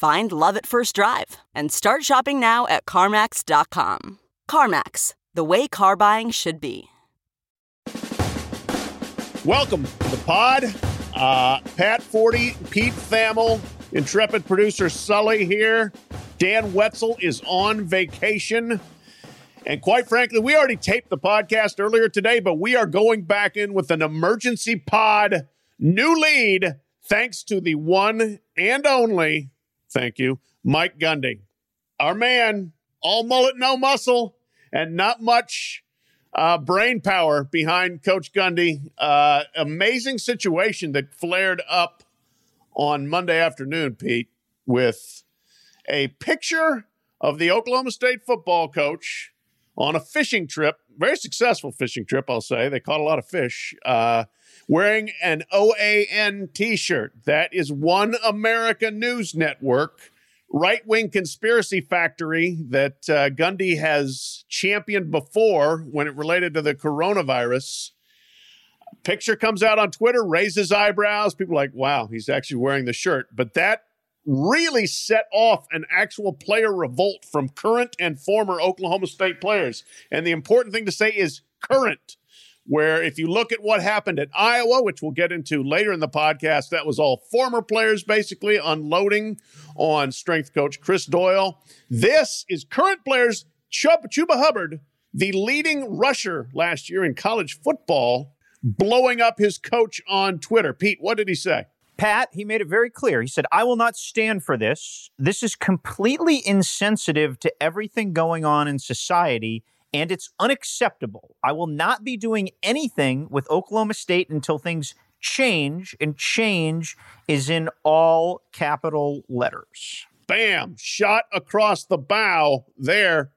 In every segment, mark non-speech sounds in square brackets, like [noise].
Find love at first drive and start shopping now at CarMax.com. CarMax, the way car buying should be. Welcome to the pod. Uh, Pat Forde, Pete Thamel, intrepid producer Sully here. Dan Wetzel is on vacation. And quite frankly, we already taped the podcast earlier today, but we are going back in with an emergency pod new lead thanks to the one and only, thank you, Mike Gundy. Our man, all mullet, no muscle, and not much uh, brain power behind Coach Gundy. Uh, amazing situation that flared up on Monday afternoon, Pete, with a picture of the Oklahoma State football coach on a fishing trip, very successful fishing trip, I'll say. They caught a lot of fish, uh, wearing an OAN t shirt. That is One America News Network right wing conspiracy factory that uh, Gundy has championed before when it related to the coronavirus. Picture comes out on Twitter, raises eyebrows. People like, wow, he's actually wearing the shirt. But that really set off an actual player revolt from current and former Oklahoma State players. And the important thing to say is current where if you look at what happened at Iowa, which we'll get into later in the podcast, that was all former players basically unloading on strength coach Chris Doyle. This is current players, Chuba, Chuba Hubbard, the leading rusher last year in college football, blowing up his coach on Twitter. Pete, what did he say? Pat, he made it very clear. He said, I will not stand for this. This is completely insensitive to everything going on in society and it's unacceptable. I will not be doing anything with Oklahoma State until things change, and change is in all capital letters. Bam! Shot across the bow there.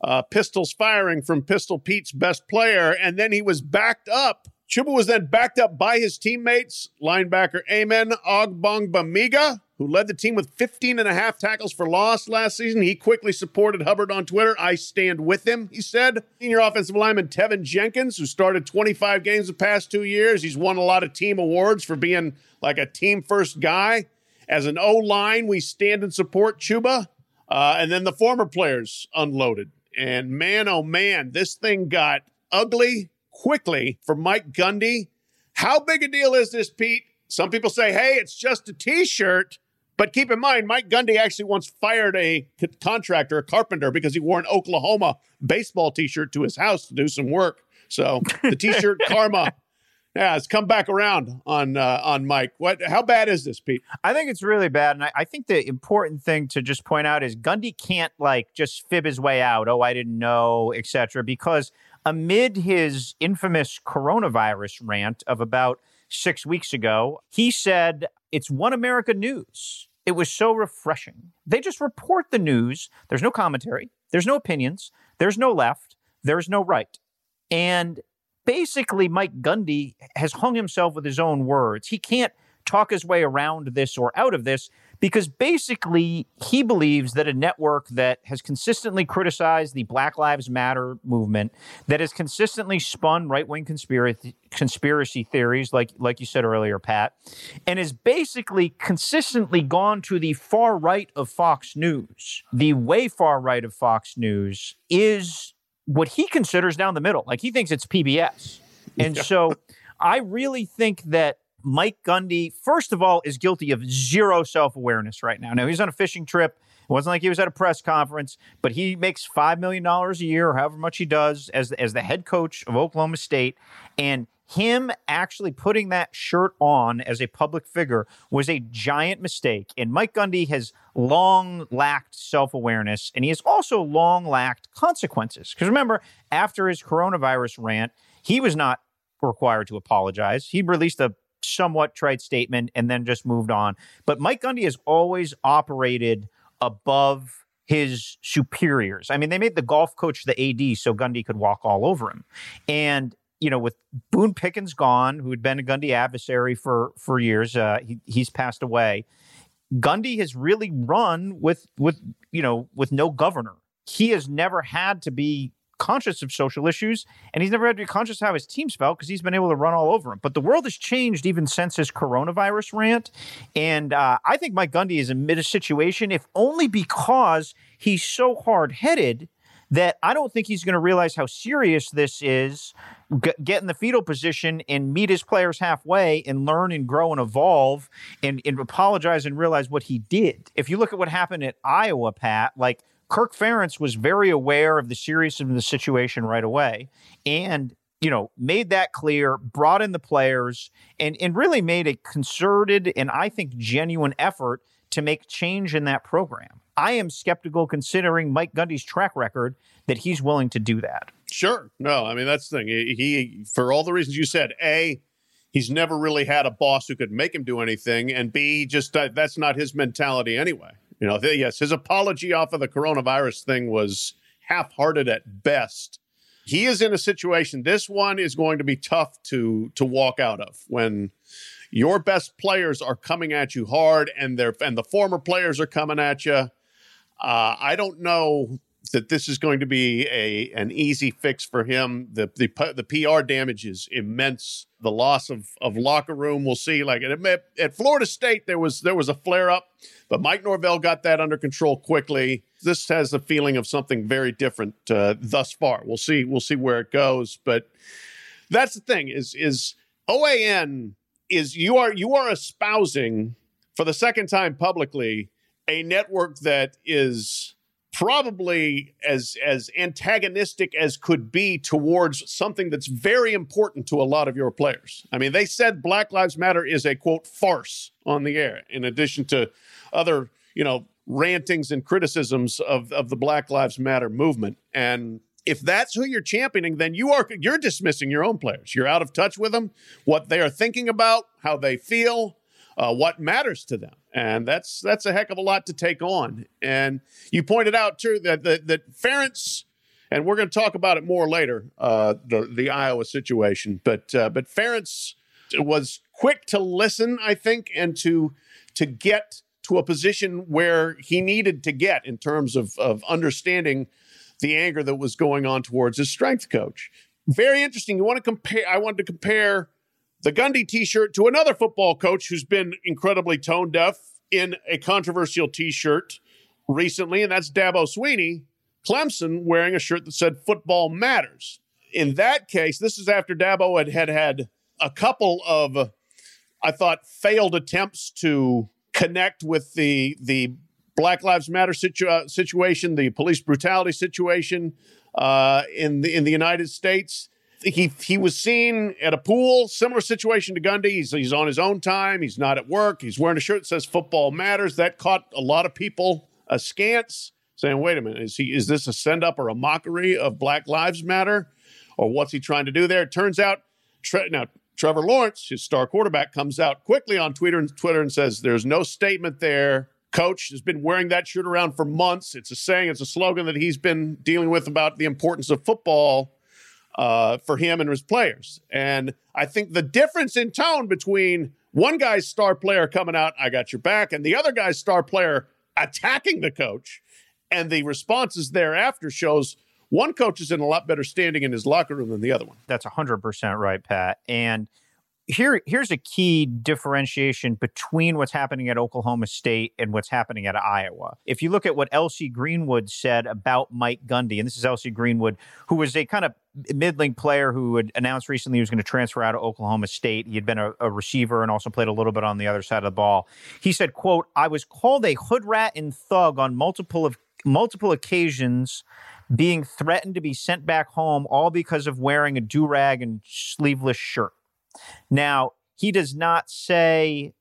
Uh, pistols firing from Pistol Pete's best player, and then he was backed up. Chuba was then backed up by his teammates, linebacker Amen Ogbongbemiga, who led the team with 15 and a half tackles for loss last season. He quickly supported Hubbard on Twitter. I stand with him, he said. Senior offensive lineman Teven Jenkins, who started 25 games the past two years. He's won a lot of team awards for being like a team first guy. As an O line, we stand and support Chuba. Uh, and then the former players unloaded. And man, oh man, this thing got ugly quickly for Mike Gundy. How big a deal is this, Pete? Some people say, hey, it's just a t shirt. But keep in mind, Mike Gundy actually once fired a contractor, a carpenter, because he wore an Oklahoma baseball T-shirt to his house to do some work. So the T-shirt [laughs] karma, yeah, it's come back around on uh, on Mike. What? How bad is this, Pete? I think it's really bad, and I, I think the important thing to just point out is Gundy can't like just fib his way out. Oh, I didn't know, etc. Because amid his infamous coronavirus rant of about six weeks ago, he said it's One America News. It was so refreshing. They just report the news. There's no commentary, there's no opinions, there's no left, there's no right. And basically, Mike Gundy has hung himself with his own words. He can't talk his way around this or out of this because basically he believes that a network that has consistently criticized the Black Lives Matter movement, that has consistently spun right-wing conspiracy conspiracy theories, like like you said earlier, Pat, and has basically consistently gone to the far right of Fox News. The way far right of Fox News is what he considers down the middle. Like he thinks it's PBS. And so I really think that Mike Gundy, first of all, is guilty of zero self awareness right now. Now, he's on a fishing trip. It wasn't like he was at a press conference, but he makes $5 million a year or however much he does as, as the head coach of Oklahoma State. And him actually putting that shirt on as a public figure was a giant mistake. And Mike Gundy has long lacked self awareness and he has also long lacked consequences. Because remember, after his coronavirus rant, he was not required to apologize. He released a somewhat trite statement and then just moved on. But Mike Gundy has always operated above his superiors. I mean, they made the golf coach the AD so Gundy could walk all over him. And you know, with Boone Pickens gone, who had been a Gundy adversary for for years, uh, he, he's passed away. Gundy has really run with with you know with no governor. He has never had to be conscious of social issues, and he's never had to be conscious how his team's felt because he's been able to run all over him. But the world has changed even since his coronavirus rant, and uh, I think Mike Gundy is in a situation, if only because he's so hard headed that I don't think he's going to realize how serious this is. G- get in the fetal position and meet his players halfway and learn and grow and evolve and, and apologize and realize what he did. If you look at what happened at Iowa, Pat, like Kirk Ferentz was very aware of the seriousness of the situation right away and you know, made that clear, brought in the players, and and really made a concerted and I think genuine effort to make change in that program. I am skeptical considering Mike Gundy's track record that he's willing to do that. Sure. No, I mean that's the thing. He for all the reasons you said, A, he's never really had a boss who could make him do anything, and B, just uh, that's not his mentality anyway. You know, yes, his apology off of the coronavirus thing was half-hearted at best. He is in a situation. This one is going to be tough to to walk out of when your best players are coming at you hard, and they're and the former players are coming at you uh, I don't know that this is going to be a an easy fix for him. The the the PR damage is immense. The loss of of locker room, we'll see. Like at, at Florida State, there was there was a flare up, but Mike Norvell got that under control quickly. This has the feeling of something very different uh, thus far. We'll see. We'll see where it goes. But that's the thing is is OAN is you are you are espousing for the second time publicly a network that is probably as as antagonistic as could be towards something that's very important to a lot of your players. I mean, they said Black Lives Matter is a quote farce on the air in addition to other, you know, rantings and criticisms of of the Black Lives Matter movement and if that's who you're championing, then you are you're dismissing your own players. You're out of touch with them, what they are thinking about, how they feel, uh, what matters to them and that's that's a heck of a lot to take on. And you pointed out too that that, that Ferentz, and we're going to talk about it more later, uh, the the Iowa situation. But uh, but Ferentz was quick to listen, I think, and to to get to a position where he needed to get in terms of of understanding the anger that was going on towards his strength coach. Very interesting. You want to compare? I wanted to compare the Gundy t shirt to another football coach who's been incredibly tone deaf in a controversial t shirt recently, and that's Dabo Swinney, Clemson, wearing a shirt that said football matters. In that case, this is after Dabo had had, had a couple of, I thought, failed attempts to connect with the, the Black Lives Matter situ- uh, situation, the police brutality situation uh, in, the, in the United States he he was seen at a pool, similar situation to Gundy. He's, he's on his own time. He's not at work. He's wearing a shirt that says "Football Matters." That caught a lot of people askance, saying, "Wait a minute, is he is this a send up or a mockery of Black Lives Matter, or what's he trying to do there?" It turns out, tre- now Trevor Lawrence, his star quarterback, comes out quickly on Twitter and Twitter and says, "There's no statement there." Coach has been wearing that shirt around for months. It's a saying, it's a slogan that he's been dealing with about the importance of football uh, for him and his players. And I think the difference in tone between one guy's star player coming out, I got your back, and the other guy's star player attacking the coach and the responses thereafter shows one coach is in a lot better standing in his locker room than the other one. That's 100% right, Pat. And here here's a key differentiation between what's happening at Oklahoma State and what's happening at Iowa. If you look at what LC Greenwood said about Mike Gundy, and this is LC Greenwood, who was a kind of middling player who had announced recently he was going to transfer out of Oklahoma State. He had been a, a, receiver and also played a little bit on the other side of the ball. He said, "quote I was called a hood rat and thug on multiple of multiple occasions." Being threatened to be sent back home, all because of wearing a do rag and sleeveless shirt. Now, he does not say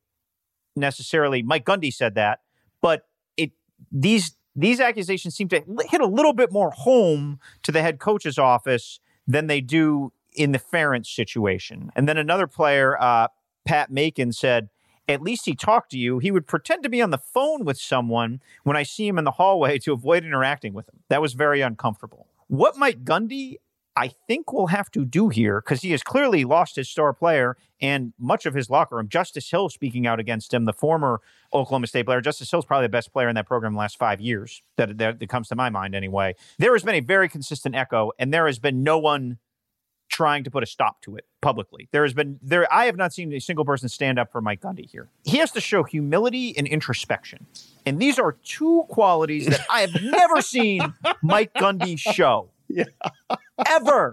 necessarily, Mike Gundy said that, but it these these accusations seem to hit a little bit more home to the head coach's office than they do in the Ferentz situation. And then another player, uh, Pat Macon, said, at least he talked to you. He would pretend to be on the phone with someone when I see him in the hallway [laughs] to avoid interacting with him. That was very uncomfortable. What might Gundy I think we'll have to do here because he has clearly lost his star player and much of his locker room. Justice Hill speaking out against him, the former Oklahoma State player. Justice Hill is probably the best player in that program the last five years that, that, that comes to my mind anyway. There has been a very consistent echo, and there has been no one trying to put a stop to it publicly. There has been there I have not seen a single person stand up for Mike Gundy here. He has to show humility and introspection. And these are two qualities that I have never seen Mike Gundy show. Yeah. Ever.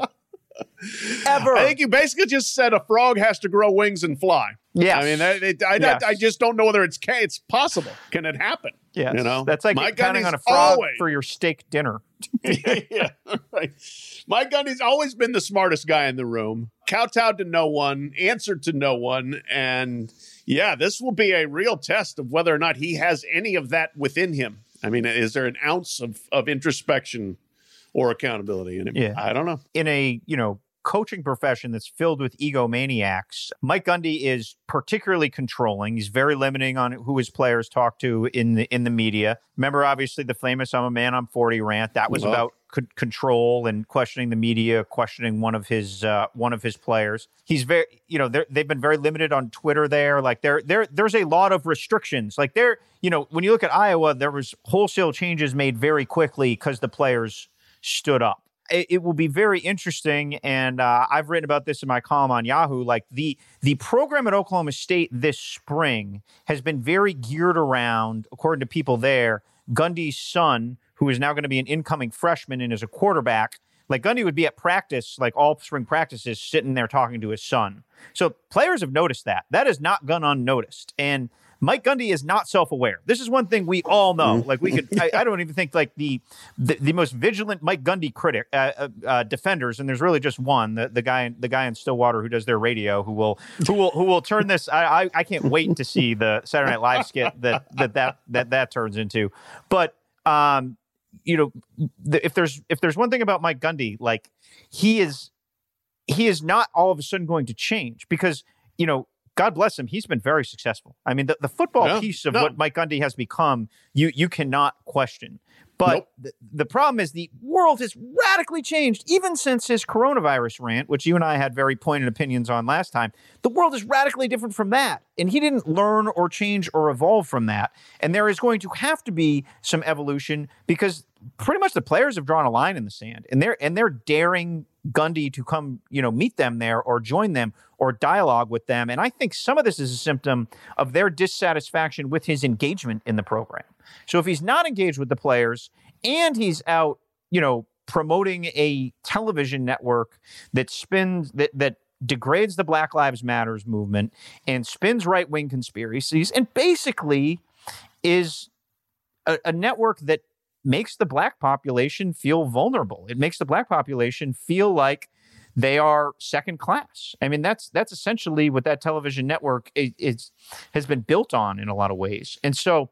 Ever. I think you basically just said a frog has to grow wings and fly. Yeah. I mean, it, I, yes. I, I, just don't know whether it's it's possible. Can it happen? Yeah. You know, that's like My counting on a frog always, for your steak dinner. [laughs] yeah. Right. Mike Gundy's always been the smartest guy in the room, kowtowed to no one, answered to no one, and yeah, this will be a real test of whether or not he has any of that within him. I mean, is there an ounce of, of introspection or accountability in it. Yeah. I don't know. In a, you know, coaching profession that's filled with egomaniacs, Mike Gundy is particularly controlling. He's very limiting on who his players talk to in the in the media. Remember, obviously, the famous "I'm a man, I'm 40" rant. That was well, about c- control and questioning the media, questioning one of his uh, one of his players. He's very, you know, they've been very limited on Twitter. There, like there, there, there's a lot of restrictions. Like there, you know, when you look at Iowa, there was wholesale changes made very quickly because the players stood up. It, it will be very interesting, and uh, I've written about this in my column on Yahoo. Like the the program at Oklahoma State this spring has been very geared around, according to people there, Gundy's son, who is now going to be an incoming freshman and is a quarterback. Like Gundy would be at practice, like all spring practices, sitting there talking to his son. So players have noticed that. That has not gone unnoticed. And Mike Gundy is not self-aware. This is one thing we all know. Mm-hmm. Like we could, I, I, don't [laughs] even think like the, the, the most vigilant Mike Gundy critic uh, uh, uh, defenders, and there's really just one, the, the guy the guy in Stillwater who does their radio, who will who will who will turn this. I, I, I can't wait to see the Saturday Night Live skit that that that that that turns into. But um, you know, the, if there's if there's one thing about Mike Gundy, like he is he is not all of a sudden going to change because you know God bless him, he's been very successful. I mean, the, the football yeah, piece of no. what Mike Gundy has become, you you cannot question. But nope. the, the problem is the world has radically changed, even since his coronavirus rant, which you and I had very pointed opinions on last time. The world is radically different from that. And he didn't learn or change or evolve from that. And there is going to have to be some evolution because pretty much the players have drawn a line in the sand and they're and they're daring Gundy to come, you know, meet them there or join them or dialogue with them. And I think some of this is a symptom of their dissatisfaction with his engagement in the program. So if he's not engaged with the players and he's out, you know, promoting a television network that spins that that degrades the Black Lives Matters movement and spins right-wing conspiracies and basically is a, a network that makes the black population feel vulnerable. It makes the black population feel like they are second class. I mean, that's that's essentially what that television network is, is has been built on in a lot of ways. And so,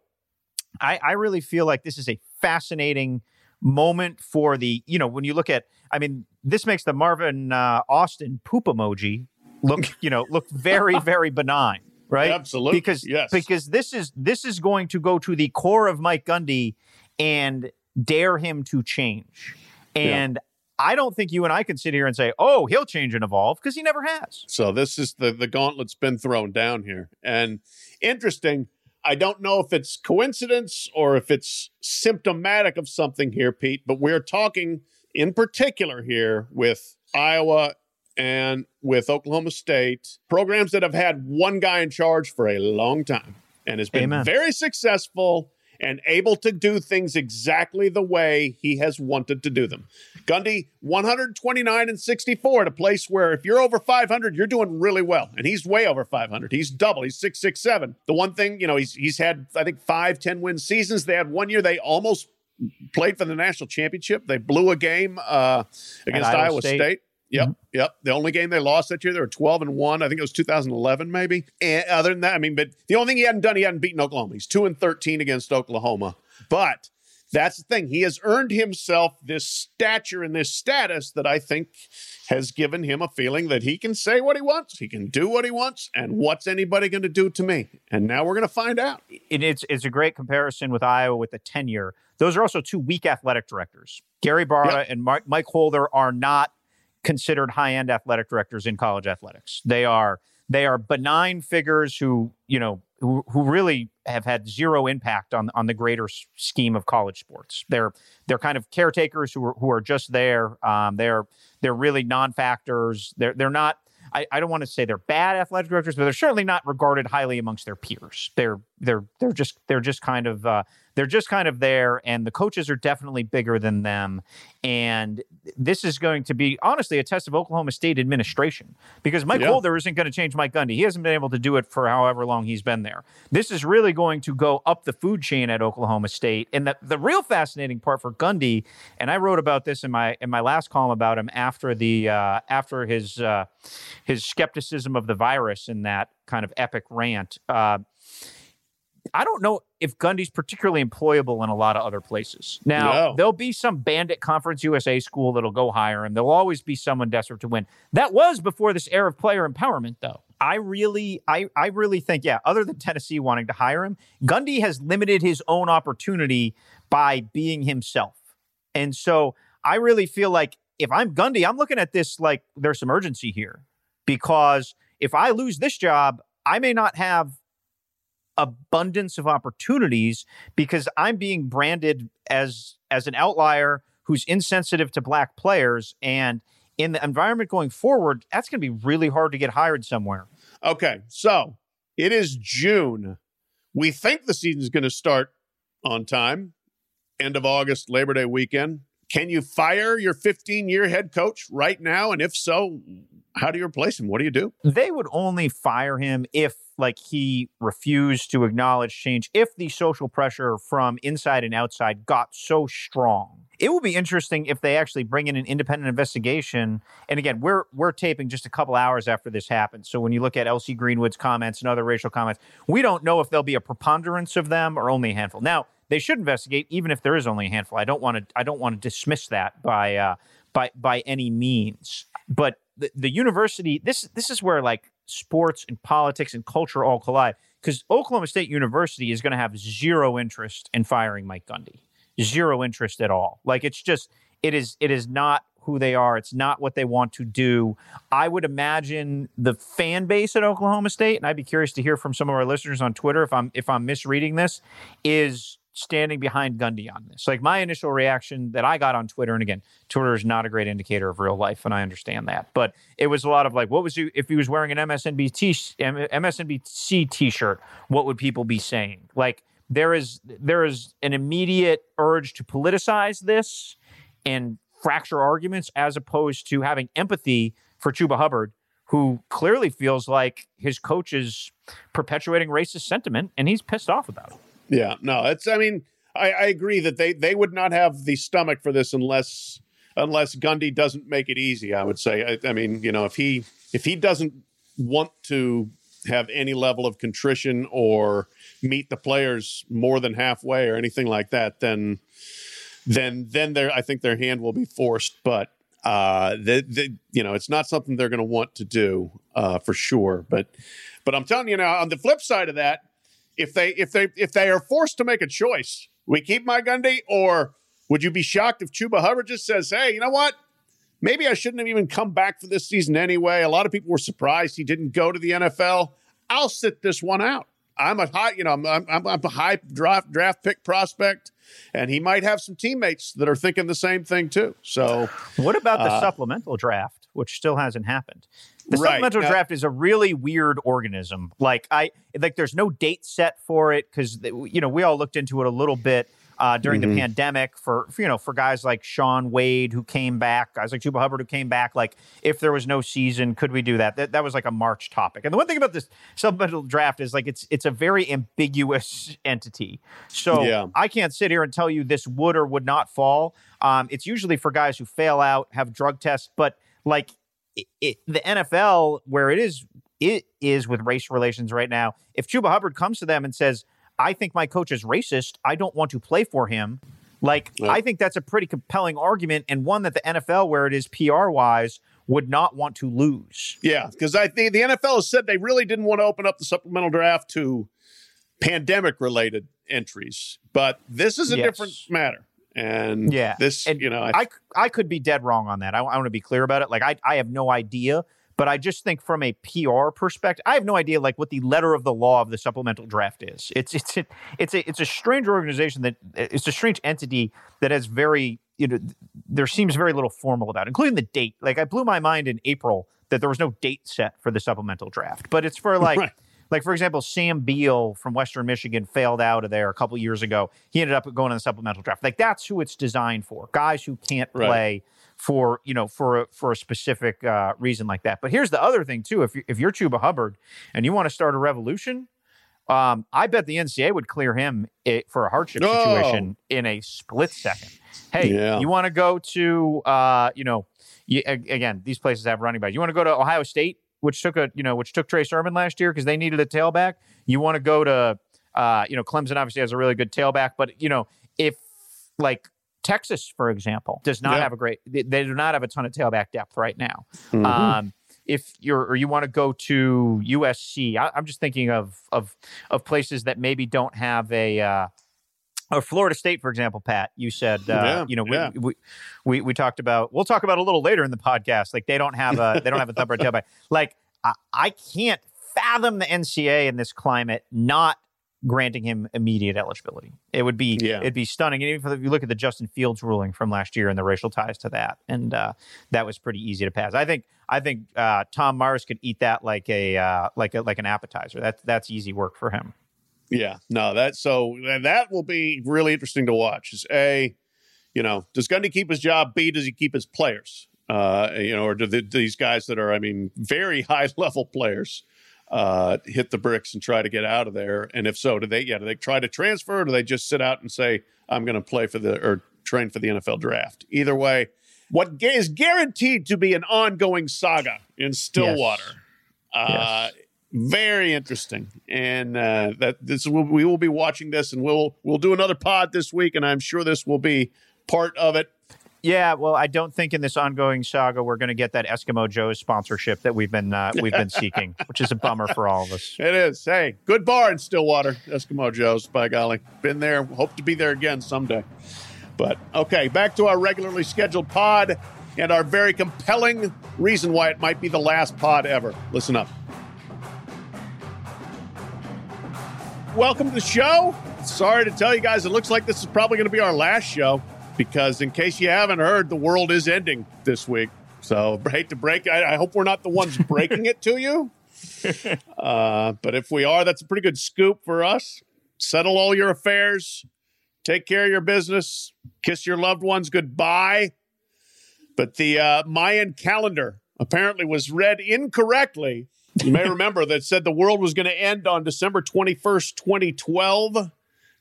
I, I really feel like this is a fascinating moment for the you know when you look at I mean this makes the Marvin uh, Austin poop emoji look you know look very [laughs] very benign right absolutely because yes. because this is this is going to go to the core of Mike Gundy and dare him to change and yeah. I don't think you and I can sit here and say, "Oh, he'll change and evolve," because he never has. So this is the the gauntlet's been thrown down here, and interesting. I don't know if it's coincidence or if it's symptomatic of something here, Pete. But we're talking in particular here with Iowa and with Oklahoma State programs that have had one guy in charge for a long time and has been Amen. very successful and able to do things exactly the way he has wanted to do them. Gundy, 129 and 64 at a place where if you're over 500, you're doing really well. And he's way over 500. He's double. He's 667. The one thing, you know, he's he's had, I think, five, 10 win seasons. They had one year they almost played for the national championship. They blew a game uh, against Iowa, Iowa State. State. Yep, mm-hmm. yep. The only game they lost that year, they were 12 and 1. I think it was 2011, maybe. And other than that, I mean, but the only thing he hadn't done, he hadn't beaten Oklahoma. He's 2 and 13 against Oklahoma. But that's the thing. He has earned himself this stature and this status that I think has given him a feeling that he can say what he wants, he can do what he wants, and what's anybody going to do to me? And now we're going to find out. it's it's a great comparison with Iowa with the tenure. Those are also two weak athletic directors. Gary Barta yep. and Mike Holder are not considered high end athletic directors in college athletics. They are they are benign figures who you know who, who really have had zero impact on on the greater scheme of college sports. They're they're kind of caretakers who are who are just there. Um, they're they're really non factors. They're they're not. I, I don't want to say they're bad athletic directors, but they're certainly not regarded highly amongst their peers. They're they're they're just they're just kind of uh, they're just kind of there, and the coaches are definitely bigger than them. And this is going to be honestly a test of Oklahoma State administration because Mike yeah. Holder isn't going to change Mike Gundy. He hasn't been able to do it for however long he's been there. This is really going to go up the food chain at Oklahoma State. And the, the real fascinating part for Gundy, and I wrote about this in my in my last column about him after the uh, after his uh, his skepticism of the virus in that kind of epic rant. Uh, I don't know if Gundy's particularly employable in a lot of other places. Now, no. there'll be some bandit Conference USA school that'll go hire him. There'll always be someone desperate to win. That was before this era of player empowerment, though. I really, I, I really think, yeah, other than Tennessee wanting to hire him, Gundy has limited his own opportunity by being himself. And so I really feel like if I'm Gundy, I'm looking at this like there's some urgency here because if I lose this job, I may not have abundance of opportunities because I'm being branded as as an outlier who's insensitive to black players and in the environment going forward that's going to be really hard to get hired somewhere. Okay. So, it is June. We think the season is going to start on time. End of August, Labor Day weekend. Can you fire your 15 year head coach right now? And if so, how do you replace him? What do you do? They would only fire him if like he refused to acknowledge change if the social pressure from inside and outside got so strong. It will be interesting if they actually bring in an independent investigation. And again, we're we're taping just a couple hours after this happened. So when you look at LC Greenwood's comments and other racial comments, we don't know if there'll be a preponderance of them or only a handful. Now, they should investigate even if there is only a handful. I don't want to I don't want to dismiss that by uh, by by any means. But the, the university this this is where like sports and politics and culture all collide because Oklahoma State University is going to have zero interest in firing Mike Gundy. Zero interest at all. Like it's just it is it is not who they are. It's not what they want to do. I would imagine the fan base at Oklahoma State, and I'd be curious to hear from some of our listeners on Twitter if I'm if I'm misreading this, is standing behind Gundy on this. Like my initial reaction that I got on Twitter, and again, Twitter is not a great indicator of real life, and I understand that, but it was a lot of like, what was you if he was wearing an MSNBC MSNBC T-shirt? What would people be saying? Like there is there is an immediate urge to politicize this and fracture arguments, as opposed to having empathy for Chuba Hubbard. Who clearly feels like his coach is perpetuating racist sentiment and he's pissed off about it. Yeah, no, it's. I mean, I, I agree that they they would not have the stomach for this unless unless Gundy doesn't make it easy. I would say. I, I mean, you know, if he if he doesn't want to have any level of contrition or meet the players more than halfway or anything like that, then then then their I think their hand will be forced. But uh, the, the you know it's not something they're going to want to do uh, for sure. But but I'm telling you now, on the flip side of that, if they if they if they are forced to make a choice, we keep Mike Gundy, or would you be shocked if Chuba Hubbard just says, "Hey, you know what? Maybe I shouldn't have even come back for this season anyway." A lot of people were surprised he didn't go to the NFL. I'll sit this one out. I'm a high, you know, I'm, I'm, I'm a high draft draft pick prospect, and he might have some teammates that are thinking the same thing too. So, what about the uh, supplemental draft? which still hasn't happened. The Right. supplemental Now- draft is a really weird organism. Like I like, there's no date set for it because you know we all looked into it a little bit uh, during Mm-hmm. the pandemic for, for you know for guys like Shaun Wade who came back, guys like Chuba Hubbard who came back. Like if there was no season, could we do that? That that was like a March topic. And the one thing about this supplemental draft is like it's it's a very ambiguous [laughs] entity. So Yeah. I can't sit here and tell you this would or would not fall. Um, it's usually for guys who fail out, have drug tests, but like it, it, the NFL, where it is, it is with race relations right now. If Chuba Hubbard comes to them and says, "I think my coach is racist. I don't want to play for him," like Yeah. I think that's a pretty compelling argument and one that the NFL, where it is PR wise, would not want to lose. Yeah, because I think the NFL has said they really didn't want to open up the supplemental draft to pandemic related entries, but this is a Yes. different matter. And Yeah. this, And you know, I, I, I could be dead wrong on that. I, I want to be clear about it. Like I, I have no idea, but I just think from a PR perspective, I have no idea like what the letter of the law of the supplemental draft is. It's it's a, it's a it's a strange organization that it's a strange entity that has very you know there seems very little formal about, it, including the date. Like I blew my mind in April that there was no date set for the supplemental draft, but it's for like. [laughs] Right. Like for example, Sam Beal from Western Michigan failed out of there a couple years ago. He ended up going in the supplemental draft. Like that's who it's designed for. Guys who can't Right. play for you know for a, for a specific uh, reason like that. But here's the other thing too. If you, if you're Chuba Hubbard and you want to start a revolution, um, I bet the NCAA would clear him i for a hardship Oh. situation in a split second. Hey, Yeah. you want to go to uh, you know you, again these places have running backs. You want to go to Ohio State, which took a you know which took Trey Sermon last year because they needed a tailback. You want to go to uh, you know Clemson obviously has a really good tailback, but you know if like Texas, for example, does not Yeah. have a great. They, they do not have a ton of tailback depth right now. Mhm. Um, if you're or you want to go to USC, I, I'm just thinking of of of places that maybe don't have a. Uh, or Florida State, for example, Pat, you said, uh, Yeah, you know, we, yeah. we, we we talked about. We'll talk about a little later in the podcast. Like they don't have a they don't have a thumper tailback. [laughs] Like I, I can't fathom the NCAA in this climate not granting him immediate eligibility. It would be Yeah. it'd be stunning. And even if you look at the Justin Fields ruling from last year and the racial ties to that, and uh, that was pretty easy to pass. I think I think uh, Tom Mars could eat that like a uh, like a like an appetizer. That's that's easy work for him. Yeah, no, that so that will be really interesting to watch. Is a, you know, does Gundy keep his job? B, does he keep his players? Uh, you know, or do the, these guys that are, I mean, very [laughs] high level players, uh, hit the bricks and try to get out of there? And if so, do they? Yeah, do they try to transfer? Or do they just sit out and say, "I'm going to play for the or train for the NFL draft"? Either way, what is guaranteed to be an ongoing saga in Stillwater. Yes. Uh, very interesting, and uh, that this will, we will be watching this, and we'll we'll do another pod this week, and I'm sure this will be part of it. Yeah, well, I don't think in this ongoing saga we're going to get that Eskimo Joe's sponsorship that we've been uh, we've been seeking, [laughs] which is a bummer for all of us. It is. Hey, good bar in Stillwater, Eskimo Joe's. By golly, been there. Hope to be there again someday. But okay, back to our regularly scheduled pod and our very compelling reason why it might be the last pod ever. Listen up. Welcome to the show. Sorry to tell you guys, it looks like this is probably going to be our last show because, in case you haven't heard, the world is ending this week. So, [laughs] hate to break. I, I hope we're not the ones breaking it to you. [laughs] Uh, but if we are, that's a pretty good scoop for us. Settle all your affairs, take care of your business, kiss your loved ones goodbye. But the uh, Mayan calendar apparently was read incorrectly. You may remember that said the world was going to end on December 21st, 2012.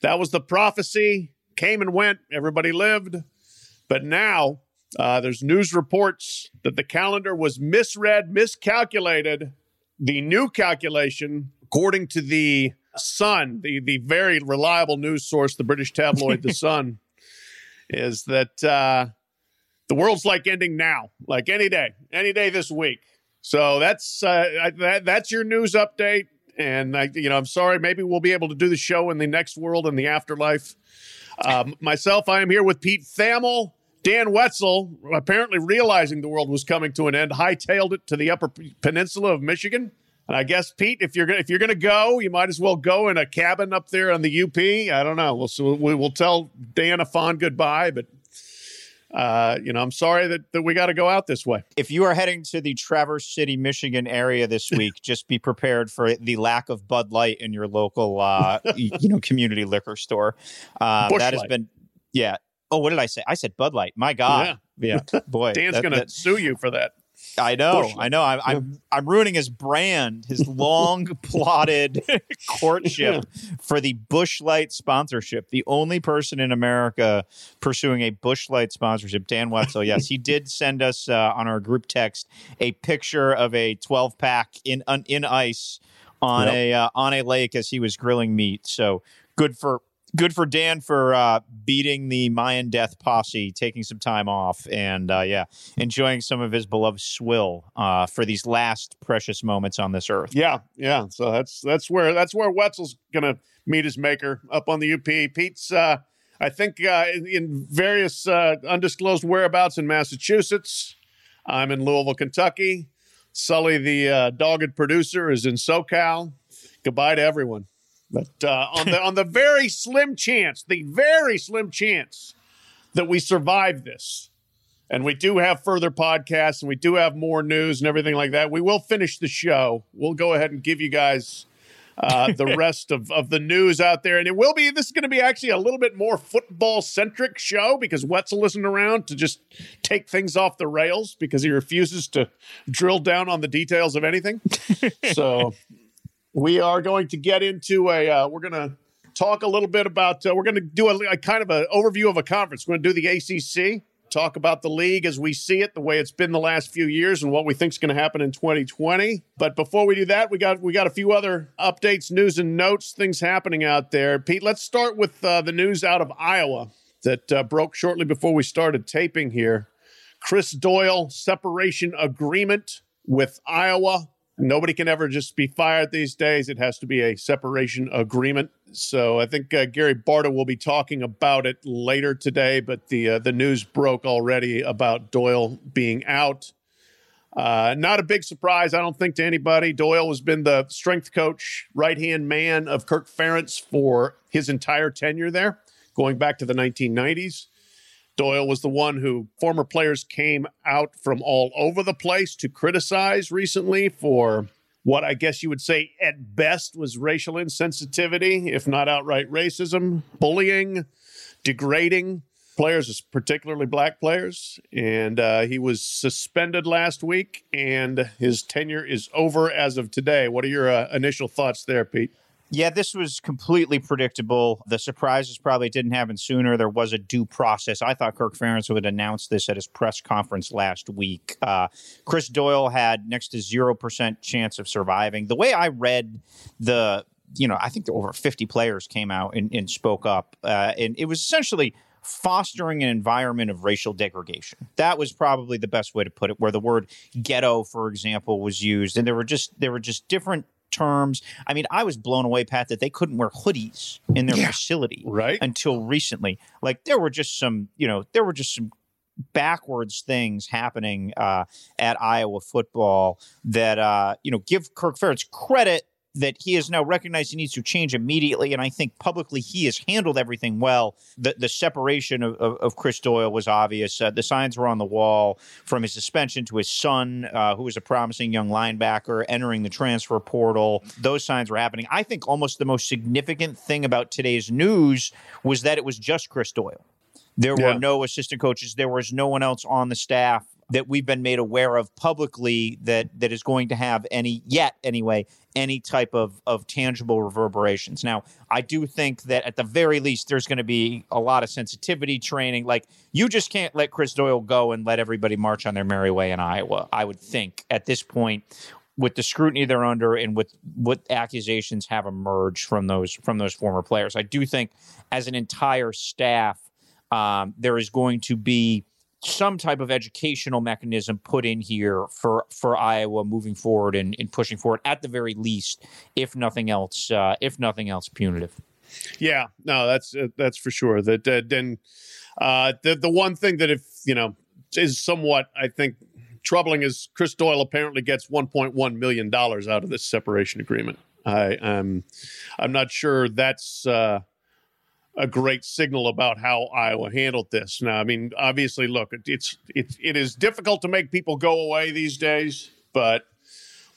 That was the prophecy. Came and went. Everybody lived. But now uh, there's news reports that the calendar was misread, miscalculated. The new calculation, according to the Sun, the, the very reliable news source, the British tabloid The [laughs] Sun, is that uh, the world's like ending now, like any day, any day this week. So that's uh, that, that's your news update. And I, you know, I'm sorry. Maybe we'll be able to do the show in the next world in the afterlife. Um, myself, I am here with Pete Thamel, Dan Wetzel. Apparently, realizing the world was coming to an end, hightailed it to the Upper Peninsula of Michigan. And I guess Pete, if you're gonna if you're gonna go, you might as well go in a cabin up there on the UP. I don't know. We'll so we will tell Dan a fond goodbye, but uh, you know, I'm sorry that, that we got to go out this way. If you are heading to the Traverse City, Michigan area this [laughs] week, just be prepared for the lack of Bud Light in your local, uh, [laughs] you know, community liquor store. Uh, that has been, yeah. Oh, what did I say? I said Bud Light. My God. Yeah. [laughs] Boy. Dan's going to sue you for that. I know, I know. I'm, I'm I'm ruining his brand, his long [laughs] plotted [laughs] courtship for the Busch Light sponsorship. The only person in America pursuing a Busch Light sponsorship, Dan Wetzel. Yes, he did send us uh, on our group text a picture of a 12 pack in un, in ice on Yep. a uh, on a lake as he was grilling meat. So good for good for Dan for uh, beating the Mayan death posse, taking some time off, and uh, yeah, enjoying some of his beloved swill uh, for these last precious moments on this earth. Yeah, yeah. So that's that's where that's where Wetzel's to meet his maker up on the UP. Pete's, uh, I think, uh, in, various uh, undisclosed whereabouts in Massachusetts. I'm in Louisville, Kentucky. Sully, the dogged producer, is in SoCal. Goodbye to everyone. But [laughs] uh, on the on the very slim chance, the very slim chance that we survive this, and we do have further podcasts and we do have more news and everything like that. We will finish the show. We'll go ahead and give you guys uh, the [laughs] rest of, of the news out there. And it will be, this is going to be actually a little bit more football centric show because Wetzel isn't around to just take things off the rails because he refuses to drill down on the details of anything. [laughs] so we are going to get into a, uh, we're going to talk a little bit about, uh, we're going to do a, a kind of an overview of a conference. We're going to do the ACC talk about the league as we see it, the way it's been the last few years, and what we think is going to happen in 2020. But before we do that, we got we got a few other updates, news, and notes, things happening out there. Pete, let's start with uh, the news out of Iowa that uh, broke shortly before we started taping here. Chris Doyle separation agreement with Iowa. Nobody can ever just be fired these days. It has to be a separation agreement. So I think uh, Gary Barta will be talking about it later today. But the uh, the news broke already about Doyle being out. Uh, not a big surprise, I don't think, to anybody. Doyle has been the strength coach, right hand man of Kirk Ferentz for his entire tenure there, going back to the 1990s. Doyle was the one who former players came out from all over the place to criticize recently for what I guess you would say at best was racial insensitivity, if not outright racism, bullying, degrading players, particularly black players. And uh, he was suspended last week, and his tenure is over as of today. What are your uh, initial thoughts there, Pete? Yeah, this was completely predictable. The surprises probably didn't happen sooner. There was a due process. I thought Kirk Ferentz would announce this at his press conference last week. Uh, Chris Doyle had next to zero percent chance of surviving. The way I read the, you know, I think over fifty players came out and, and spoke up, uh, and it was essentially fostering an environment of racial degradation. That was probably the best way to put it. Where the word ghetto, for example, was used, and there were just there were just different terms. I mean, I was blown away, Pat, that they couldn't wear hoodies in their facility Right. until recently. Like there were just some, you know, there were just some backwards things happening uh, at Iowa football that uh, you know give Kirk Ferentz credit that he has now recognized he needs to change immediately, and I think publicly he has handled everything well. The the separation of, of, of Chris Doyle was obvious. Uh, the signs were on the wall from his suspension to his son, uh, who was a promising young linebacker, entering the transfer portal. Those signs were happening. I think almost the most significant thing about today's news was that it was just Chris Doyle. There Yeah. were no assistant coaches. There was no one else on the staff that we've been made aware of publicly that that is going to have any yet anyway any type of of tangible reverberations. Now, I do think that at the very least there's going to be a lot of sensitivity training. Like you just can't let Chris Doyle go and let everybody march on their merry way in Iowa. I would think at this point with the scrutiny they're under and with what accusations have emerged from those from those former players. I do think as an entire staff um, there is going to be some type of educational mechanism put in here for for Iowa moving forward and, and pushing forward at the very least, if nothing else, uh, if nothing else, punitive. Yeah, no, that's uh, that's for sure. That uh, then uh, the the one thing that if you know is somewhat I think troubling is Chris Doyle apparently gets 1.1 million dollars out of this separation agreement. I um I'm not sure that's uh, a great signal about how Iowa handled this. Now, I mean, obviously, look, it's it's it is difficult to make people go away these days, but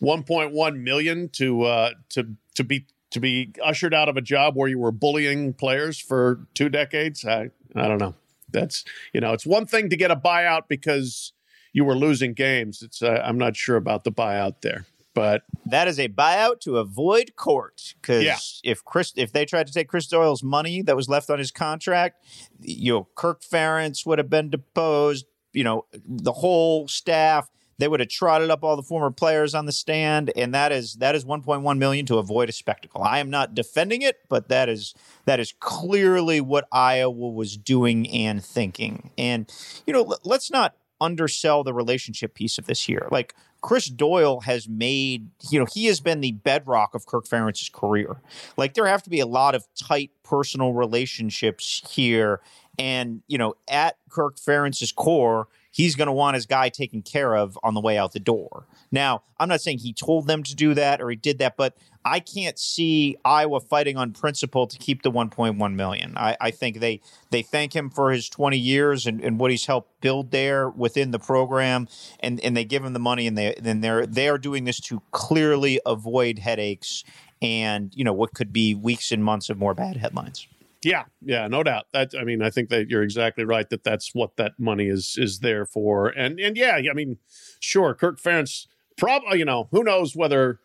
1.1 million to uh, to to be to be ushered out of a job where you were bullying players for two decades. I I don't know. That's you know, it's one thing to get a buyout because you were losing games. It's uh, I'm not sure about the buyout there. But that is a buyout to avoid court. Because Yeah. if Chris, if they tried to take Chris Doyle's money that was left on his contract, you know, Kirk Ferentz would have been deposed. You know, the whole staff. They would have trotted up all the former players on the stand, and that is that is 1.1 million to avoid a spectacle. I am not defending it, but that is that is clearly what Iowa was doing and thinking. And you know, l- let's not undersell the relationship piece of this here. Like Chris Doyle has made, you know, he has been the bedrock of Kirk Ferentz's career. Like there have to be a lot of tight personal relationships here. And, you know, at Kirk Ferentz's core, he's going to want his guy taken care of on the way out the door. Now, I'm not saying he told them to do that or he did that, but I can't see Iowa fighting on principle to keep the 1.1 million. I, I think they they thank him for his 20 years and, and what he's helped build there within the program, and, and they give him the money, and they then they're they are doing this to clearly avoid headaches and you know what could be weeks and months of more bad headlines. Yeah, yeah, no doubt. That I mean, I think that you're exactly right that that's what that money is is there for. And and yeah, I mean, sure, Kirk Ferentz probably, uh, you know, who knows whether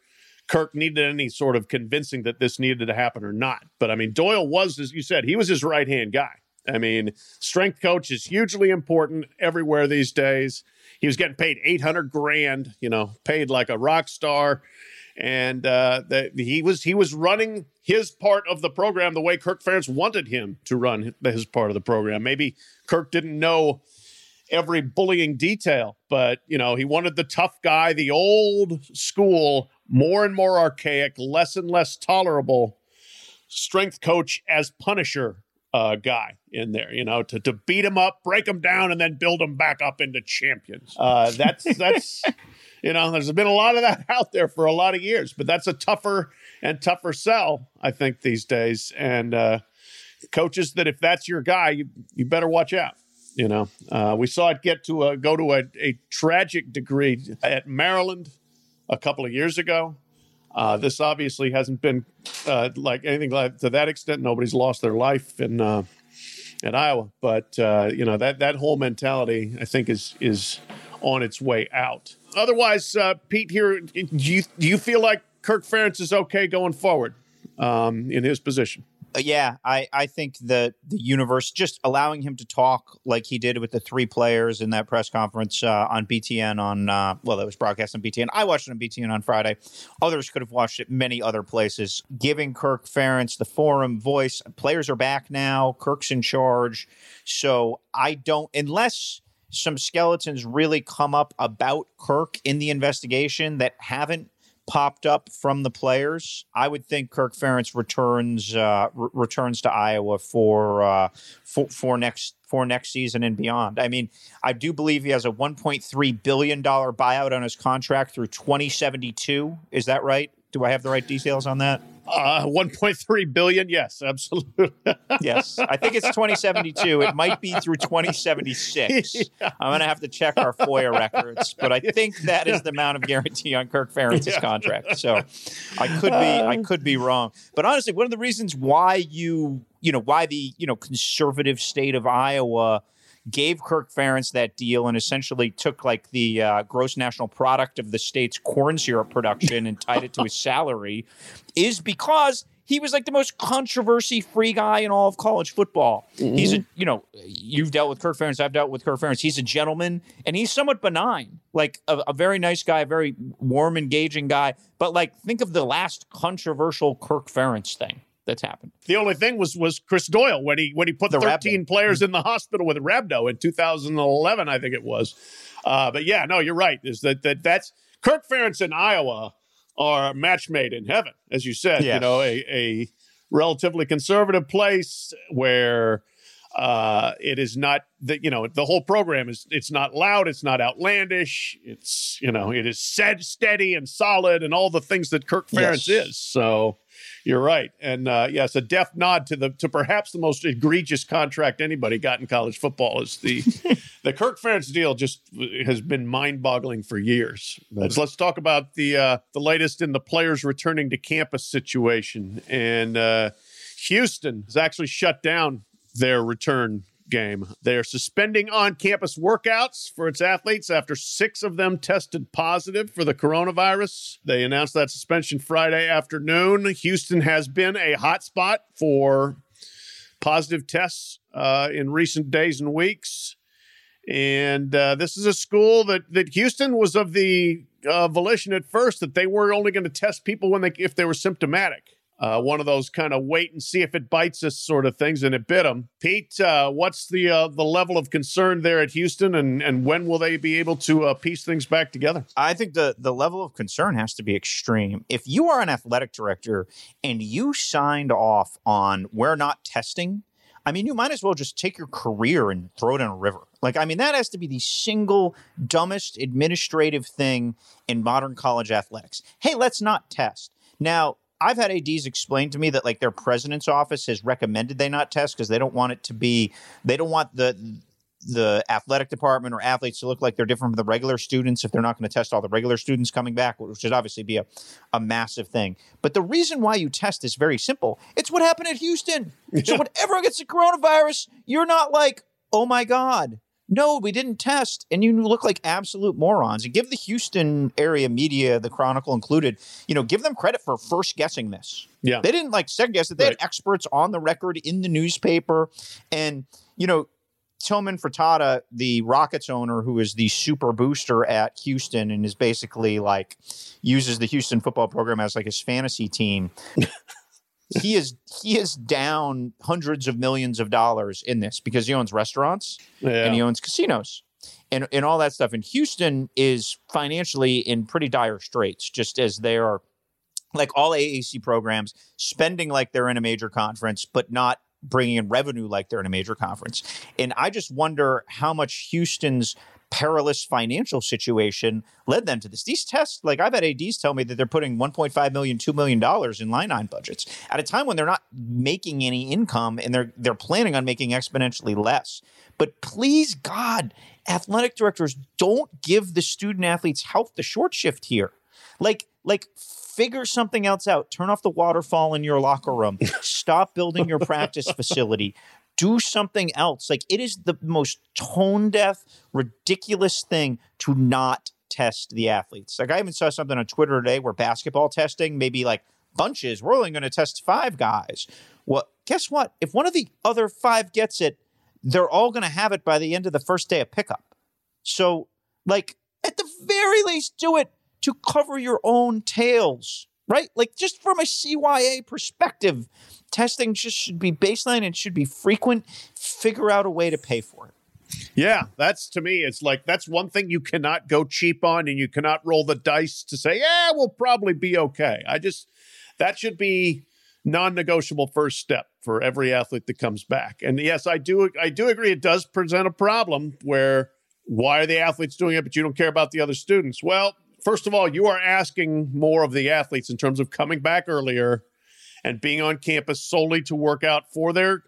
Kirk needed any sort of convincing that this needed to happen or not. But I mean, Doyle was, as you said, he was his right hand guy. I mean, strength coach is hugely important everywhere these days. He was getting paid 800 grand, you know, paid like a rock star. And uh, that he was he was running his part of the program the way Kirk Ferentz wanted him to run his part of the program. Maybe Kirk didn't know every bullying detail, but you know he wanted the tough guy, the old school, more and more archaic, less and less tolerable strength coach as Punisher uh, guy in there. You know, to to beat him up, break him down, and then build him back up into champions. Uh, that's that's. [laughs] You know, there's been a lot of that [laughs] out there for a lot of years, but that's a tougher and tougher sell, I think, these days. And uh, coaches that if that's your guy, you, you better watch out. You know, uh, we saw it get to a go to a, a tragic degree at Maryland a couple of years ago. Uh, this obviously hasn't been uh, like anything like to that extent. Nobody's lost their life in uh, in Iowa, but uh, you know that that whole mentality, I think, is is on its way out. Otherwise, uh, Pete, here, do you do you feel like Kirk Ferentz is okay going forward um, in his position? Uh, yeah, I, I think the the universe just allowing him to talk like he did with the three players in that press conference uh, on BTN on uh, well, it was broadcast on BTN. I watched it on BTN on Friday. Others could have watched it many other places. Giving Kirk Ferentz the forum voice. Players are back now. Kirk's in charge, so I don't unless some skeletons really come up about Kirk in the investigation that haven't popped up from the players. I would think Kirk Ferentz returns uh, re- returns to Iowa for, uh, for for next for next season and beyond. I mean, I do believe he has a 1.3 billion dollar buyout on his contract through 2072. Is that right? Do I have the right details on that? Uh, 1.3 billion. Yes, absolutely. [laughs] Yes, I think it's 2072. It might be through 2076. I'm going to have to check our FOIA records, but I think that is the amount of guarantee on Kirk Ferentz's Yeah. contract. So I could be I could be wrong. But honestly, one of the reasons why you you know why the you know conservative state of Iowa gave Kirk Ferentz that deal and essentially took like the uh, gross national product of the state's corn syrup production and tied it to his salary is because he was like the most controversy free guy in all of college football. He's a, you know, you've dealt with Kirk Ferentz, I've dealt with Kirk Ferentz. He's a gentleman and he's somewhat benign, like a, a very nice guy, a very warm, engaging guy. But like, think of the last controversial Kirk Ferentz thing that's happened. The only thing was was Chris Doyle when he when he put The 13 players in the hospital with rhabdo in 2011, I think it was. Uh, but yeah, no, you're right. Is that that that's Kirk Ferentz in Iowa are match made in heaven, as you said. You know, a, a relatively conservative place where uh, it is not that you know the whole program is it's not loud, it's not outlandish, it's you know it is said steady and solid and all the things that Kirk Ferentz Yes. is. So You're right, and uh, yes, a deaf nod to the to perhaps the most egregious contract anybody got in college football is the [laughs] the Kirk Ferentz deal. Just has been mind boggling for years. But let's talk about the uh, the latest in the players returning to campus situation, and uh, Houston has actually shut down their return game. They are suspending on campus workouts for its athletes after six of them tested positive for the coronavirus. They announced that suspension Friday afternoon. Houston has been a hotspot for positive tests uh, in recent days and weeks. And uh, this is a school that, that Houston was of the uh, volition at first that they were only going to test people when they if they were symptomatic uh, one of those kind of wait and see if it bites us sort of things, and it bit them. Pete, uh, what's the uh, the level of concern there at Houston, and and when will they be able to uh, piece things back together? I think the the level of concern has to be extreme. If you are an athletic director and you signed off on we're not testing, I mean, you might as well just take your career and throw it in a river. Like, I mean, that has to be the single dumbest administrative thing in modern college athletics. Hey, let's not test. Now, I've had ADs explain to me that like their president's office has recommended they not test because they don't want it to be they don't want the the athletic department or athletes to look like they're different from the regular students if they're not going to test all the regular students coming back, which would obviously be a, a massive thing. But the reason why you test is very simple. It's what happened at Houston. So whenever gets the coronavirus, you're not like, oh my God, no, we didn't test, and you look like absolute morons. And give the Houston area media, the Chronicle included, you know, give them credit for first guessing this. Yeah, they didn't like second guess it. They right. had experts on the record in the newspaper, and you know. Tillman Fertitta, the Rockets owner, who is the super booster at Houston and is basically like uses the Houston football program as like his fantasy team. [laughs] he is he is down hundreds of millions of dollars in this because he owns restaurants yeah. and he owns casinos and and all that stuff. And Houston is financially in pretty dire straits, just as they are like all AAC programs spending like they're in a major conference, but not bringing in revenue like they're in a major conference. And I just wonder how much Houston's perilous financial situation led them to this. These tests, like I've had ADs tell me that they're putting 1.5 million, 2 million dollars in line nine budgets at a time when they're not making any income and they're they're planning on making exponentially less. But please God, athletic directors don't give the student athletes health the short shift here. Like like figure something else out. Turn off the waterfall in your locker room. [laughs] Stop building your practice facility do something else. Like it is the most tone deaf, ridiculous thing to not test the athletes. Like I even saw something on Twitter today where basketball testing, maybe like bunches, we're only going to test five guys. Well, guess what? If one of the other five gets it, they're all going to have it by the end of the first day of pickup. So, like, at the very least, do it to cover your own tails, right? Like, just from a CYA perspective, testing just should be baseline and should be frequent. Figure out a way to pay for it. Yeah, that's to me, it's like that's one thing you cannot go cheap on and you cannot roll the dice to say, yeah, we'll probably be okay. I just, that should be non negotiable first step for every athlete that comes back. And yes, I do, I do agree it does present a problem where why are the athletes doing it, but you don't care about the other students? Well, first of all, you are asking more of the athletes in terms of coming back earlier and being on campus solely to work out for their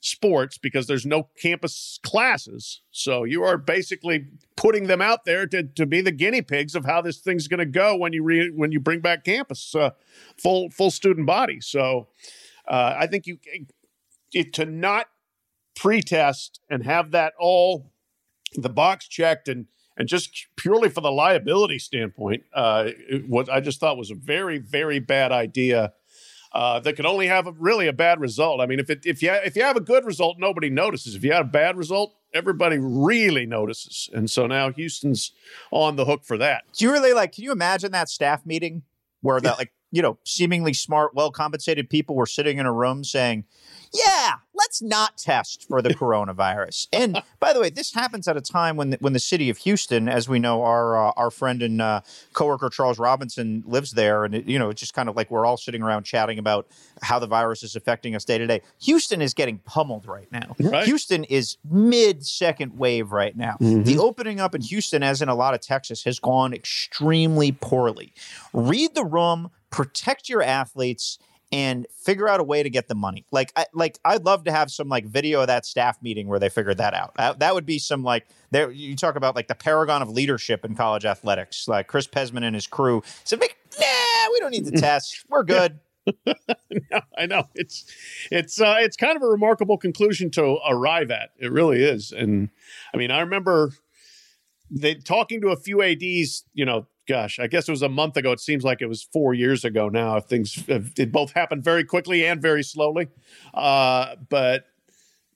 sports because there's no campus classes. So you are basically putting them out there to, to be the guinea pigs of how this thing's going to go when you re, when you bring back campus uh, full full student body. So uh, I think you it, to not pretest and have that all the box checked and and just purely for the liability standpoint, uh, what I just thought was a very very bad idea uh, that could only have a, really a bad result. I mean, if it, if you if you have a good result, nobody notices. If you have a bad result, everybody really notices. And so now Houston's on the hook for that. Do you really like? Can you imagine that staff meeting where that like you know seemingly smart, well compensated people were sitting in a room saying, "Yeah, let's not test for the [laughs] coronavirus. And by the way, this happens at a time when the, when the city of Houston, as we know, our uh, our friend and uh, coworker Charles Robinson lives there, and it, you know it's just kind of like we're all sitting around chatting about how the virus is affecting us day to day. Houston is getting pummeled right now. Right. Houston is mid second wave right now. Mm-hmm. The opening up in Houston, as in a lot of Texas, has gone extremely poorly. Read the room, protect your athletes and figure out a way to get the money. Like, I, like I'd love to have some like video of that staff meeting where they figured that out. That, that would be some like there. You talk about like the paragon of leadership in college athletics. Like Chris Pezman and his crew said, "Nah, we don't need the [laughs] test. We're good." [laughs] no, I know it's it's uh, it's kind of a remarkable conclusion to arrive at. It really is, and I mean, I remember they talking to a few ads. You know, gosh, I guess it was a month ago. It seems like it was four years ago now. Things it both happened very quickly and very slowly, uh, but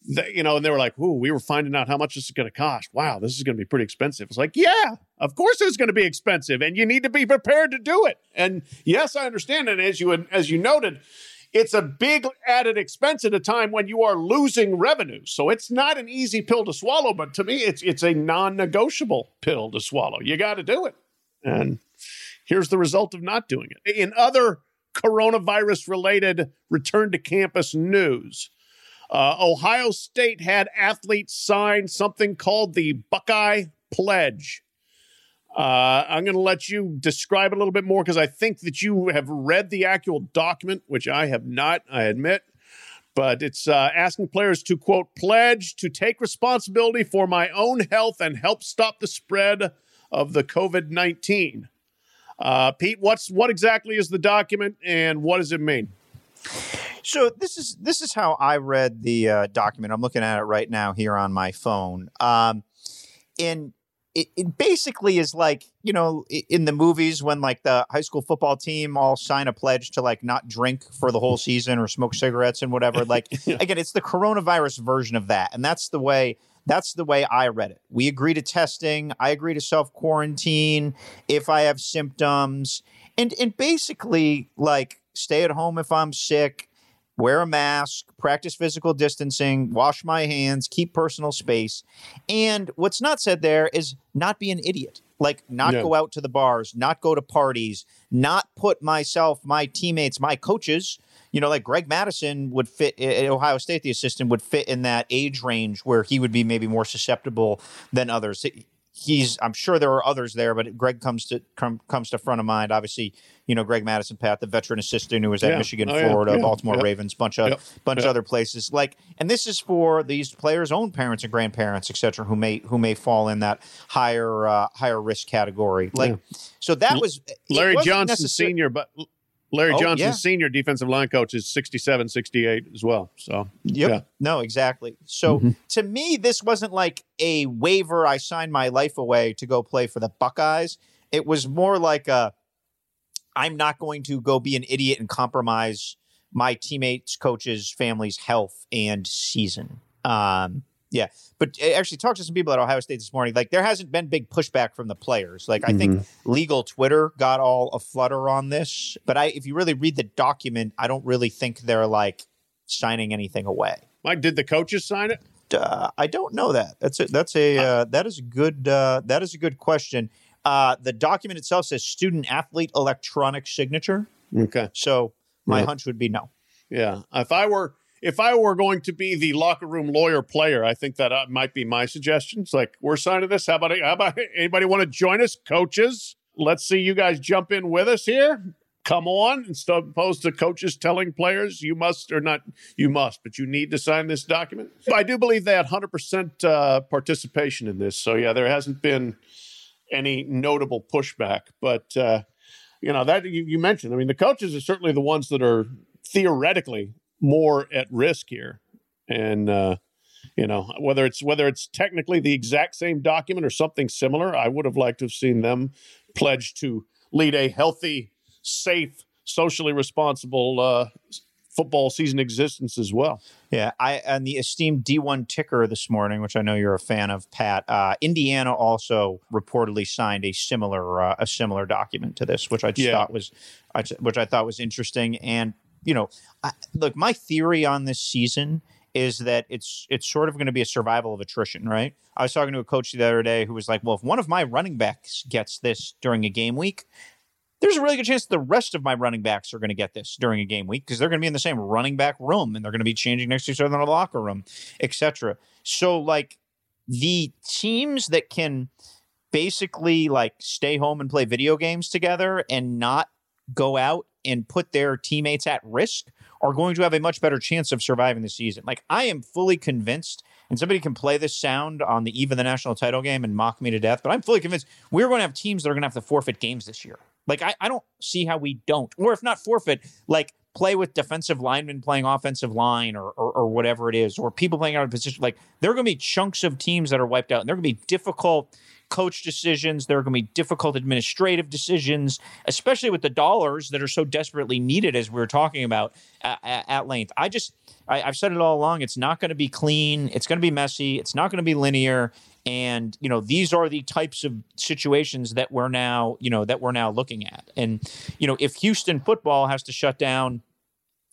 you know, and they were like, "Ooh, we were finding out how much this is going to cost. Wow, this is going to be pretty expensive." It's like, yeah, of course it's going to be expensive, and you need to be prepared to do it. And yes, I understand. And as you as you noted, it's a big added expense at a time when you are losing revenue. So it's not an easy pill to swallow. But to me, it's it's a non-negotiable pill to swallow. You got to do it. And here's the result of not doing it. In other coronavirus related return to campus news. Uh, Ohio State had athletes sign something called the Buckeye Pledge. Uh, I'm going to let you describe it a little bit more because I think that you have read the actual document, which I have not, I admit. But it's uh, asking players to, quote, pledge to take responsibility for my own health and help stop the spread of the COVID 19. Uh, Pete, what's what exactly is the document and what does it mean? So this is this is how I read the uh, document. I'm looking at it right now here on my phone. Um, and it, it, basically is like you know in the movies when like the high school football team all sign a pledge to like not drink for the whole season or smoke cigarettes and whatever. Like [laughs] again, it's the coronavirus version of that, and that's the way. That's the way I read it. We agree to testing. I agree to self quarantine if I have symptoms, and and basically like stay at home if I'm sick wear a mask, practice physical distancing, wash my hands, keep personal space. And what's not said there is not be an idiot. Like, not go out to the bars, not go to parties, not put myself, my teammates, my coaches, you know, like Greg Mattison would fit at Ohio State, the assistant would fit in that age range where he would be maybe more susceptible than others he's I'm sure there are others there, but Greg comes to come, comes to front of mind. Obviously, you know Greg Mattison, Pat, the veteran assistant who was at yeah. Michigan, oh, Florida, yeah. Baltimore yeah. Ravens, bunch of bunch of other places. Like, and this is for these players' own parents and grandparents, et cetera, who may who may fall in that higher uh, higher risk category. Like, so that was Larry Johnson Senior, but Larry oh, Johnson, yeah. senior defensive line coach, is 67, 68 as well. So, yep. Yeah. No, exactly. So, mm-hmm. to me, this wasn't like a waiver. I signed my life away to go play for the Buckeyes. It was more like a I'm not going to go be an idiot and compromise my teammates, coaches, family's health and season. Um, yeah, but eh, actually, talked to some people at Ohio State this morning. Like, there hasn't been big pushback from the players. Like, I mm-hmm. think legal Twitter got all a flutter on this. But I, if you really read the document, I don't really think they're like signing anything away. Mike, did the coaches sign it? Uh, I don't know that. That's a, that's a uh, that is a good uh, that is a good question. Uh, the document itself says student athlete electronic signature. Okay, so my yeah. hunch would be no. Yeah, if I were if I were going to be the locker room lawyer player, I think that uh, might be my suggestions. Like, we're signing this. How about, how about anybody want to join us, coaches? Let's see you guys jump in with us here. Come on, instead opposed to coaches telling players you must or not you must, but you need to sign this document. I do believe they had 100% uh, participation in this. So yeah, there hasn't been any notable pushback. But uh, you know that you, you mentioned. I mean, the coaches are certainly the ones that are theoretically more at risk here. And uh, you know whether it's whether it's technically the exact same document or something similar, I would have liked to have seen them pledge to lead a healthy, safe, socially responsible uh, football season existence as well. Yeah, I and the esteemed D1 ticker this morning, which I know you're a fan of, Pat. Uh, Indiana also reportedly signed a similar uh, a similar document to this, which I just yeah. thought was, which I thought was interesting. And you know, I, look, my theory on this season is that it's it's sort of going to be a survival of attrition, right? I was talking to a coach the other day who was like, "Well, if one of my running backs gets this during a game week, there's a really good chance the rest of my running backs are going to get this during a game week because they're going to be in the same running back room and they're going to be changing next to each other in the locker room, etc." So, like the teams that can basically like stay home and play video games together and not go out and put their teammates at risk are going to have a much better chance of surviving the season. Like I am fully convinced, and somebody can play this sound on the eve of the national title game and mock me to death, but I'm fully convinced we're going to have teams that are going to have to forfeit games this year. Like I, I don't see how we don't, or if not forfeit, like play with defensive linemen playing offensive line or, or, or whatever it is, or people playing out of position. Like there are going to be chunks of teams that are wiped out, and they're going to be difficult coach decisions. There are going to be difficult administrative decisions, especially with the dollars that are so desperately needed, as we were talking about at, at length. I just, I, have said it all along. It's not going to be clean. It's going to be messy. It's not going to be linear. And you know, these are the types of situations that we're now, you know, that we're now looking at. And you know, if Houston football has to shut down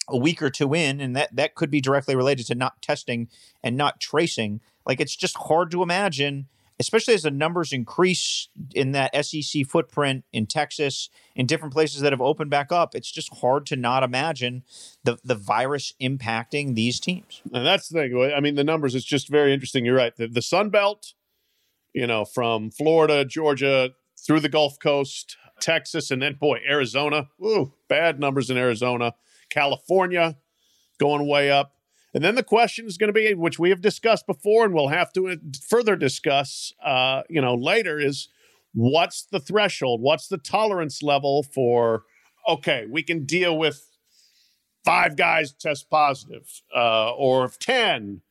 a week or two in, and that that could be directly related to not testing and not tracing. Like it's just hard to imagine especially as the numbers increase in that SEC footprint in Texas, in different places that have opened back up, it's just hard to not imagine the the virus impacting these teams. And that's the thing. I mean, the numbers It's just very interesting. You're right. The, the Sun Belt, you know, from Florida, Georgia, through the Gulf Coast, Texas, and then boy, Arizona. Ooh, bad numbers in Arizona. California going way up. And then the question is going to be, which we have discussed before, and we'll have to uh, further discuss, uh, you know, later, is what's the threshold? What's the tolerance level for? Okay, we can deal with five guys test positive, uh, or ten,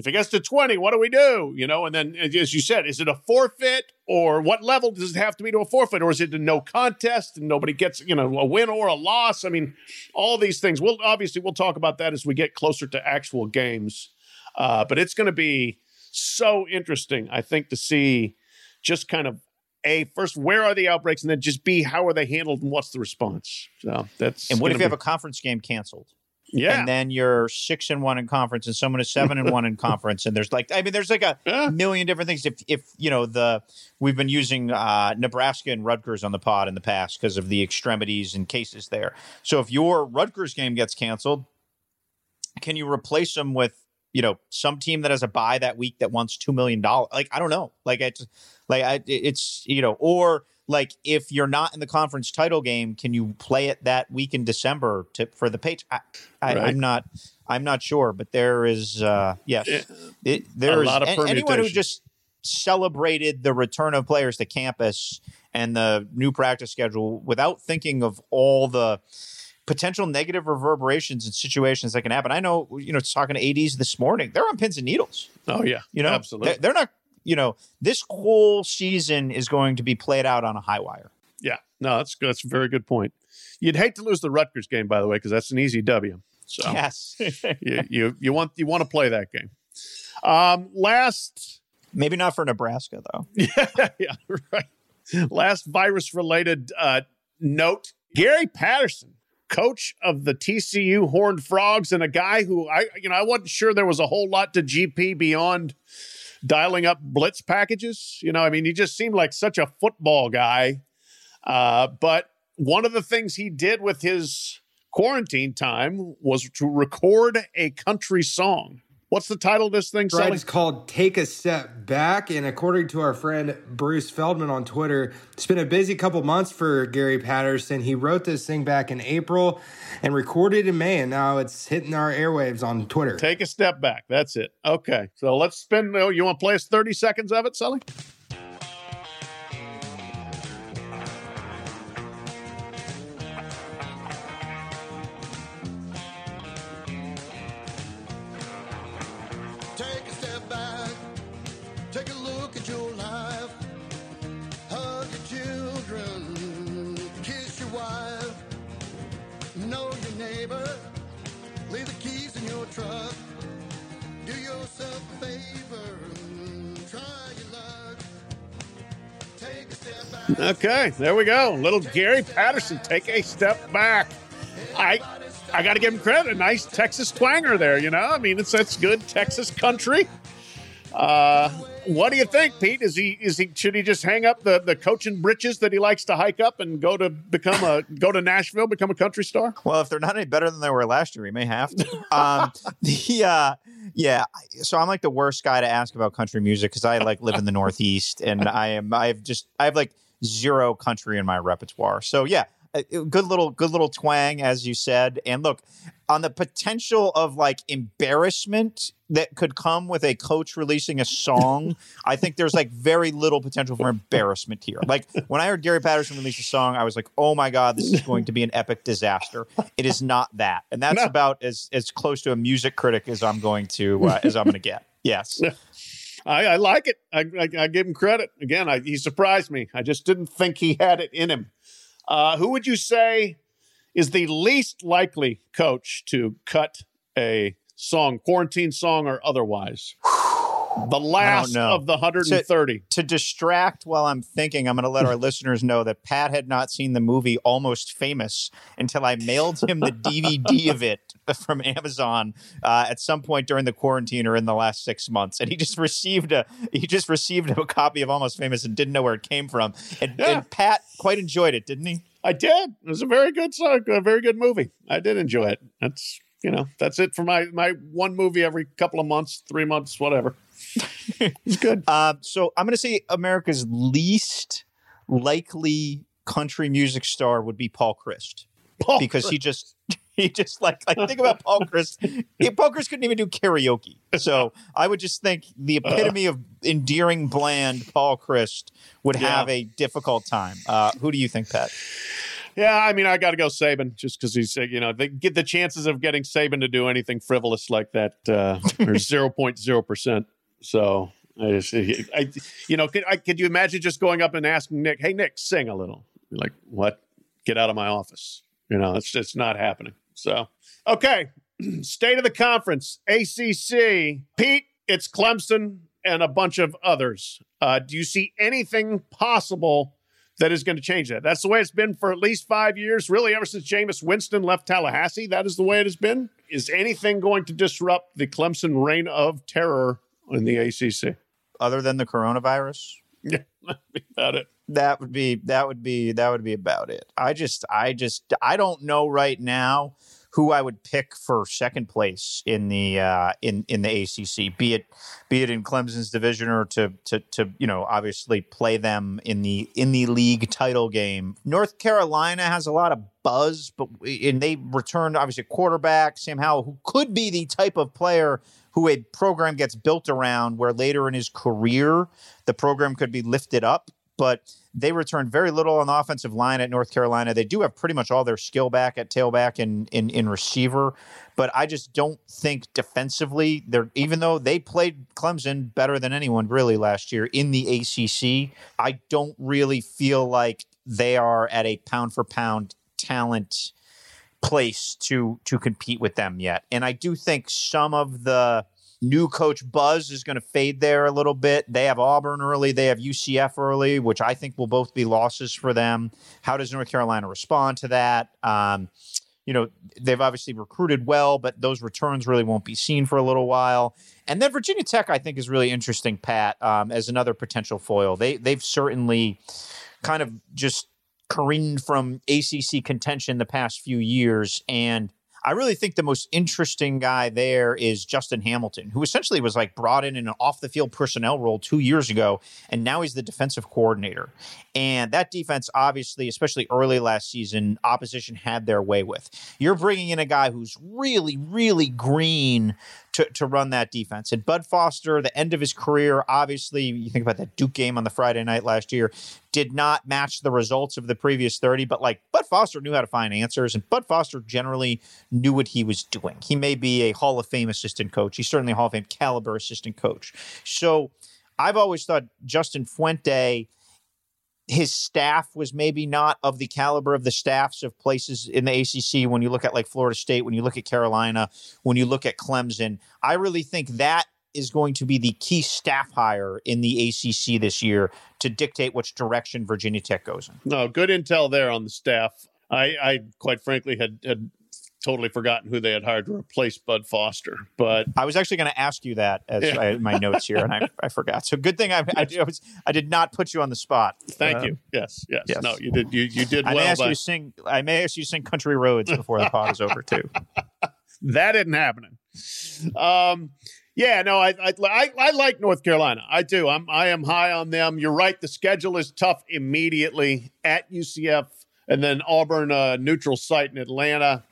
if it gets to 20, what do we do? You know, and then as you said, is it a forfeit or what level does it have to be to a forfeit or is it a no contest and nobody gets, you know, a win or a loss? I mean, all these things. We'll obviously we'll talk about that as we get closer to actual games. Uh, but it's going to be so interesting, I think, to see just kind of a first where are the outbreaks and then just b how are they handled and what's the response so that's and what if you be- have a conference game canceled yeah. And then you're six and one in conference and someone is seven and one in conference. And there's like, I mean, there's like a yeah. million different things. If, if, you know, the, we've been using uh, Nebraska and Rutgers on the pod in the past because of the extremities and cases there. So if your Rutgers game gets canceled, can you replace them with, you know, some team that has a buy that week that wants $2 million? Like, I don't know. Like, it's like, I, it's, you know, or, like if you're not in the conference title game, can you play it that week in December to, for the page? I, I, right. I'm not, I'm not sure, but there is, uh, yes, it, there is anyone who just celebrated the return of players to campus and the new practice schedule without thinking of all the potential negative reverberations and situations that can happen. I know, you know, talking to ads this morning, they're on pins and needles. Oh yeah, you know, absolutely. They're not you know, this whole season is going to be played out on a high wire. Yeah, no, that's that's a very good point. You'd hate to lose the Rutgers game, by the way, because that's an easy W. So yes, [laughs] you, you you want you want to play that game. Um, last, maybe not for Nebraska though. [laughs] Yeah, yeah, right. Last virus related uh, note: Gary Patterson, coach of the TCU Horned Frogs, and a guy who I you know I wasn't sure there was a whole lot to GP beyond dialing up blitz packages. You know, I mean, he just seemed like such a football guy. Uh, but one of the things he did with his quarantine time was to record a country song. What's the title of this thing? Right, it's called "Take a Step Back," and according to our friend Bruce Feldman on Twitter, it's been a busy couple months for Gary Patterson. He wrote this thing back in April and recorded in May, and now it's hitting our airwaves on Twitter. Take a step back. That's it. Okay, so let's spin. You want to play us thirty seconds of it, Sully? Okay, there we go. Little Gary Patterson, take a step back. I I got to give him credit. A nice Texas twanger there, you know. I mean, it's that's good Texas country. Uh, what do you think, Pete? Is he is he should he just hang up the the coaching britches that he likes to hike up and go to become a go to Nashville, become a country star? Well, if they're not any better than they were last year, he may have to. um, [laughs] the uh, yeah, so I'm like the worst guy to ask about country music because I like live in the Northeast and I am I've just I have like zero country in my repertoire. So yeah, good little good little twang as you said. And look, on the potential of like embarrassment that could come with a coach releasing a song, I think there's like very little potential for embarrassment here. Like when I heard Gary Patterson release a song, I was like, "Oh my god, this is going to be an epic disaster." It is not that, and that's no. about as as close to a music critic as I'm going to uh, as I'm going to get. Yes. I, I like it. I, I, I, give him credit. Again, I, he surprised me. I just didn't think he had it in him. Uh, who would you say is the least likely coach to cut a song, quarantine song or otherwise? [sighs] [laughs] The last of the 130. To, to, distract while I'm thinking, I'm going to let our [laughs] listeners know that Pat had not seen the movie Almost Famous until I mailed him the DVD [laughs] of it from Amazon uh, at some point during the quarantine or in the last six months, and he just received a he just received a copy of Almost Famous and didn't know where it came from. And, yeah. and Pat quite enjoyed it, didn't he? I did. It was a very good song, a very good movie. I did enjoy it. That's you know that's it for my my one movie every couple of months, three months, whatever. [laughs] it's good. Uh, so I'm going to say America's least likely country music star would be Paul Chryst. Paul because Chryst. he just [laughs] he just like like think about Paul Chryst. Paul Chryst couldn't even do karaoke. So I would just think the epitome uh, of endearing, bland Paul Chryst would yeah. have a difficult time. Uh, who do you think, Pat? Yeah, I mean, I got to go Saban just because he's, you know, they get the chances of getting Saban to do anything frivolous like that uh, are [laughs] zero point zero percent. So I just, I, you know, could, I, could you imagine just going up and asking Nick, "Hey, Nick, sing a little"? You're like, what? Get out of my office. You know, it's just not happening. So, okay, [clears throat] state of the conference, ACC. Pete, it's Clemson and a bunch of others. Uh, do you see anything possible that is going to change that? That's the way it's been for at least five years, really, ever since Jameis Winston left Tallahassee. That is the way it has been. Is anything going to disrupt the Clemson reign of terror in the ACC? Other than the coronavirus? Yeah, [laughs] about it. That would be that would be that would be about it. I just I just I don't know right now who I would pick for second place in the uh, in in the ACC, be it be it in Clemson's division or to to to you know obviously play them in the in the league title game. North Carolina has a lot of buzz, but and they returned obviously quarterback Sam Howell, who could be the type of player who a program gets built around, where later in his career the program could be lifted up but they returned very little on the offensive line at North Carolina. They do have pretty much all their skill back at tailback and in, in receiver, but I just don't think defensively they're even though they played Clemson better than anyone really last year in the ACC, I don't really feel like they are at a pound for pound talent place to to compete with them yet. And I do think some of the new coach buzz is going to fade there a little bit. They have Auburn early, they have UCF early, which I think will both be losses for them. How does North Carolina respond to that? Um, you know, they've obviously recruited well, but those returns really won't be seen for a little while. And then Virginia Tech, I think, is really interesting, Pat, um, as another potential foil. They they've certainly kind of just careened from ACC contention the past few years, and I really think the most interesting guy there is Justin Hamilton, who essentially was like brought in in an off the field personnel role two years ago, and now he's the defensive coordinator. And that defense, obviously, especially early last season, opposition had their way with. You're bringing in a guy who's really, really green to, to run that defense. And Bud Foster, the end of his career, obviously, you think about that Duke game on the Friday night last year, did not match the results of the previous 30, but like Bud Foster knew how to find answers, and Bud Foster generally knew what he was doing. He may be a Hall of Fame assistant coach. He's certainly a Hall of Fame caliber assistant coach. So I've always thought Justin Fuente his staff was maybe not of the caliber of the staffs of places in the ACC when you look at like Florida State, when you look at Carolina, when you look at Clemson. I really think that is going to be the key staff hire in the ACC this year to dictate which direction Virginia Tech goes in. No, good intel there on the staff. I, I quite frankly had, had totally forgotten who they had hired to replace Bud Foster. But I was actually going to ask you that as yeah. I, my notes here, and I, I forgot. So good thing I, I, I, was I did not put you on the spot. Thank uh, you. Yes, yes, yes, No, you did. You you did I well. May ask you sing. I may ask you to sing "Country Roads" before the pod is over too. [laughs] that isn't happening. Um, yeah, no, I, I, I I like North Carolina. I do. I'm I am high on them. You're right. The schedule is tough immediately at UCF and then Auburn uh, neutral site in Atlanta.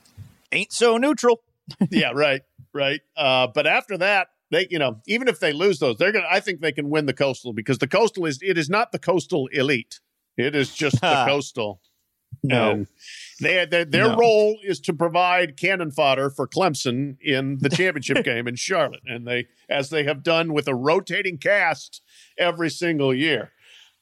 Ain't so neutral. [laughs] yeah, right, right. Uh, but after that, they, you know, even if they lose those, they're gonna. I think they can win the coastal because the coastal is it is not the coastal elite. It is just the [laughs] coastal. No. And they, they their No. role is to provide cannon fodder for Clemson in the [laughs] championship game in Charlotte, and they as they have done with a rotating cast every single year.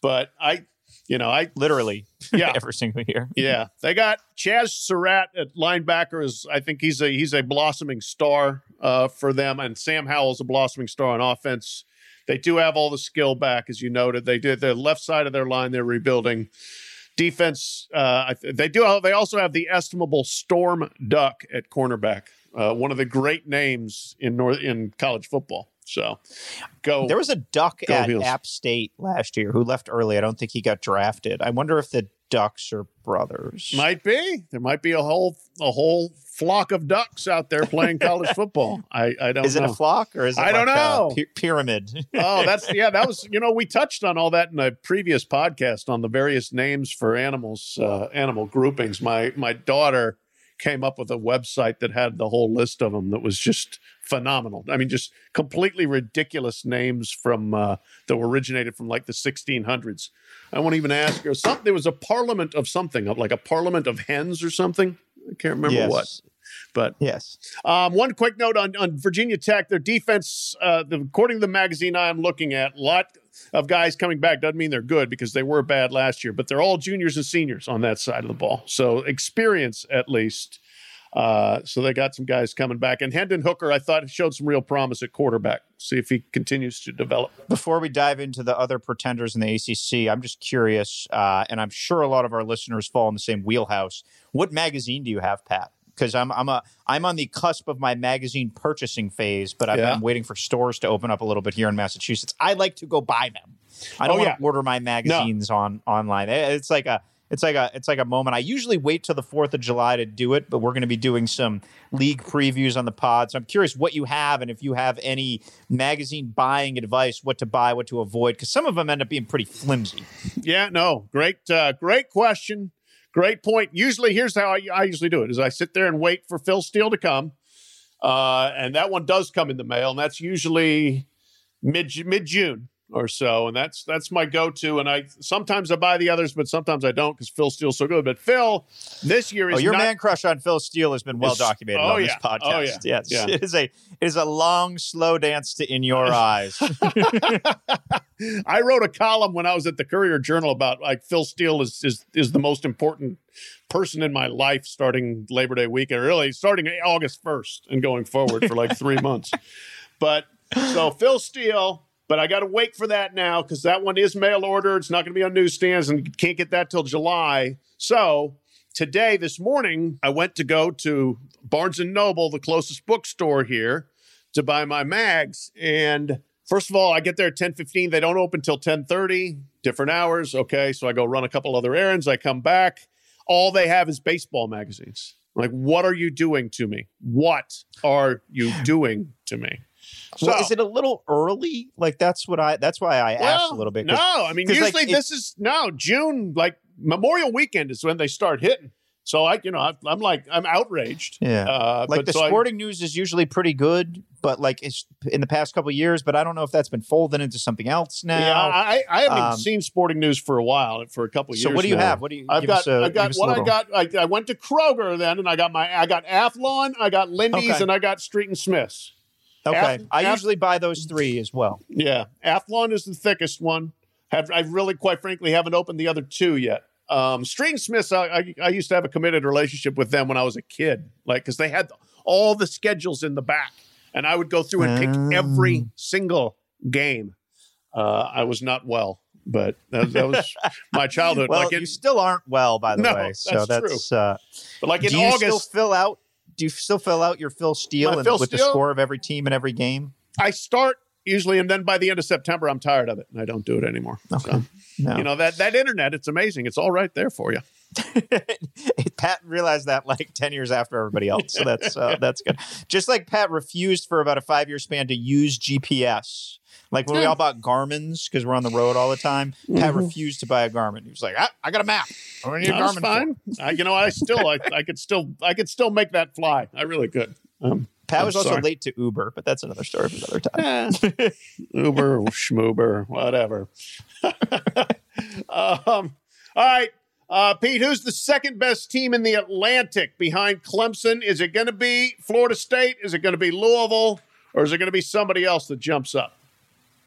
But I, you know, I Literally. [laughs] Yeah. Every single year. yeah, they got Chaz Surratt at linebacker. Is I think he's a he's a blossoming star uh, for them, and Sam Howell's a blossoming star on offense. They do have all the skill back, as you noted. They did the left side of their line. They're rebuilding defense. Uh, they do. They also have the estimable Storm Duck at cornerback, uh, one of the great names in North in college football. So go. There was a duck at Heels. App State last year who left early. I don't think he got drafted. I wonder if the Ducks are brothers. Might be. There might be a whole a whole flock of ducks out there playing college [laughs] football. I, I don't is it a flock or is it I don't like a know. py- pyramid? [laughs] oh, that's [laughs] yeah, that was you know, we touched on all that in a previous podcast on the various names for animals, uh, animal groupings. My my daughter came up with a website that had the whole list of them that was just phenomenal. I mean, just completely ridiculous names from uh, that originated from like the 1600s. I won't even ask her. Something there was a parliament of something, like a parliament of hens or something. I can't remember yes. what, but Yes. um, one quick note on, on Virginia Tech: their defense, uh, the, according to the magazine I'm looking at, a lot of guys coming back doesn't mean they're good because they were bad last year, but they're all juniors and seniors on that side of the ball, so experience at least. Uh, so they got some guys coming back, and Hendon Hooker, I thought showed some real promise at quarterback. See if he continues to develop. Before we dive into the other pretenders in the ACC, I'm just curious, uh, and I'm sure a lot of our listeners fall in the same wheelhouse. What magazine do you have, Pat? Because I'm I'm a I'm on the cusp of my magazine purchasing phase, but I'm, Yeah. I'm waiting for stores to open up a little bit here in Massachusetts. I like to go buy them. I don't Oh, yeah. order my magazines on online. It's like a it's like a it's like a moment. I usually wait till the Fourth of July to do it, but we're going to be doing some league previews on the pod. So I'm curious what you have and if you have any magazine buying advice, what to buy, what to avoid, because some of them end up being pretty flimsy. Yeah, no, great, uh, great question, great point. Usually, here's how I, I usually do it: is I sit there and wait for Phil Steele to come, uh, and that one does come in the mail, and that's usually mid mid June or so, and that's that's my go to. And I sometimes I buy the others, but sometimes I don't because Phil Steele's so good. But Phil, this year oh, is Oh, your not, man crush on Phil Steele has been well Is- documented oh, on this yeah. podcast. Oh, yeah. Yes, Yeah. it is a it is a long, slow dance to in your [laughs] eyes. [laughs] I wrote a column when I was at the Courier Journal about like Phil Steele is is is the most important person in my life starting Labor Day weekend, really starting August first and going forward for like three months. [laughs] But so Phil Steele, but I got to wait for that now because that one is mail order. It's not going to be on newsstands and can't get that till July. So today, this morning, I went to go to Barnes and Noble, the closest bookstore here, to buy my mags. And first of all, I get there at ten fifteen. They don't open till ten thirty. different hours. Okay. So I go run a couple other errands. I come back. All they have is baseball magazines. Like, what are you doing to me? What are you doing to me? Well, So- is it a little early? Like that's what I that's why I asked a little bit. No, I mean usually it- this is no June, like Memorial Weekend is when they start hitting. So I, you know, I, I'm like, I'm outraged. Yeah. Uh, like but the so I- sporting news is usually pretty good, but like it's in the past couple of years. But I don't know if that's been folded into something else now. yeah, I, I haven't Um, seen sporting news for a while, for a couple of so years. what do you now. have? What do you? I've got, a- I got what I got. I, I went to Kroger then, and I got my, I got Athlon, I got Lindy's, Okay. and I got Street and Smiths. Okay, Ath- I Ath- usually buy those three as well. Yeah, Athlon is the thickest one. Have I really, quite frankly, haven't opened the other two yet. Um, and Smiths, I, I, I used to have a committed relationship with them when I was a kid, like because they had all the schedules in the back, and I would go through and pick every Oh. single game. Uh, I was not well, but that, that was my childhood. [laughs] Well, like in, you still aren't well, by the No, way. So that's true. uh, but like in do you still August, fill out? Do you still fill out your Phil Steele My and Phil with the score of every team and every game? I start usually, and then by the end of September, I'm tired of it, and I don't do it anymore. So, No. you know that that internet, it's amazing. It's all right there for you. [laughs] Pat realized that like 10 years after everybody else. So that's uh, [laughs] that's good. Just like Pat refused for about a 5-year span to use GPS Like when we all bought Garmin's because we're on the road all the time. Pat refused to buy a Garmin. He was like, I, I got a map. I don't need a Garmin. fine. I, you know, I still, I, I could still, I could still make that fly. I really could. Um, Pat I'm was also late to Uber, but that's another story for another time. eh, [laughs] Uber, schmoober, whatever. [laughs] um, all right, uh, Pete. Who's the second best team in the Atlantic behind Clemson? Is it going to be Florida State? Is it going to be Louisville? Or is it going to be somebody else that jumps up?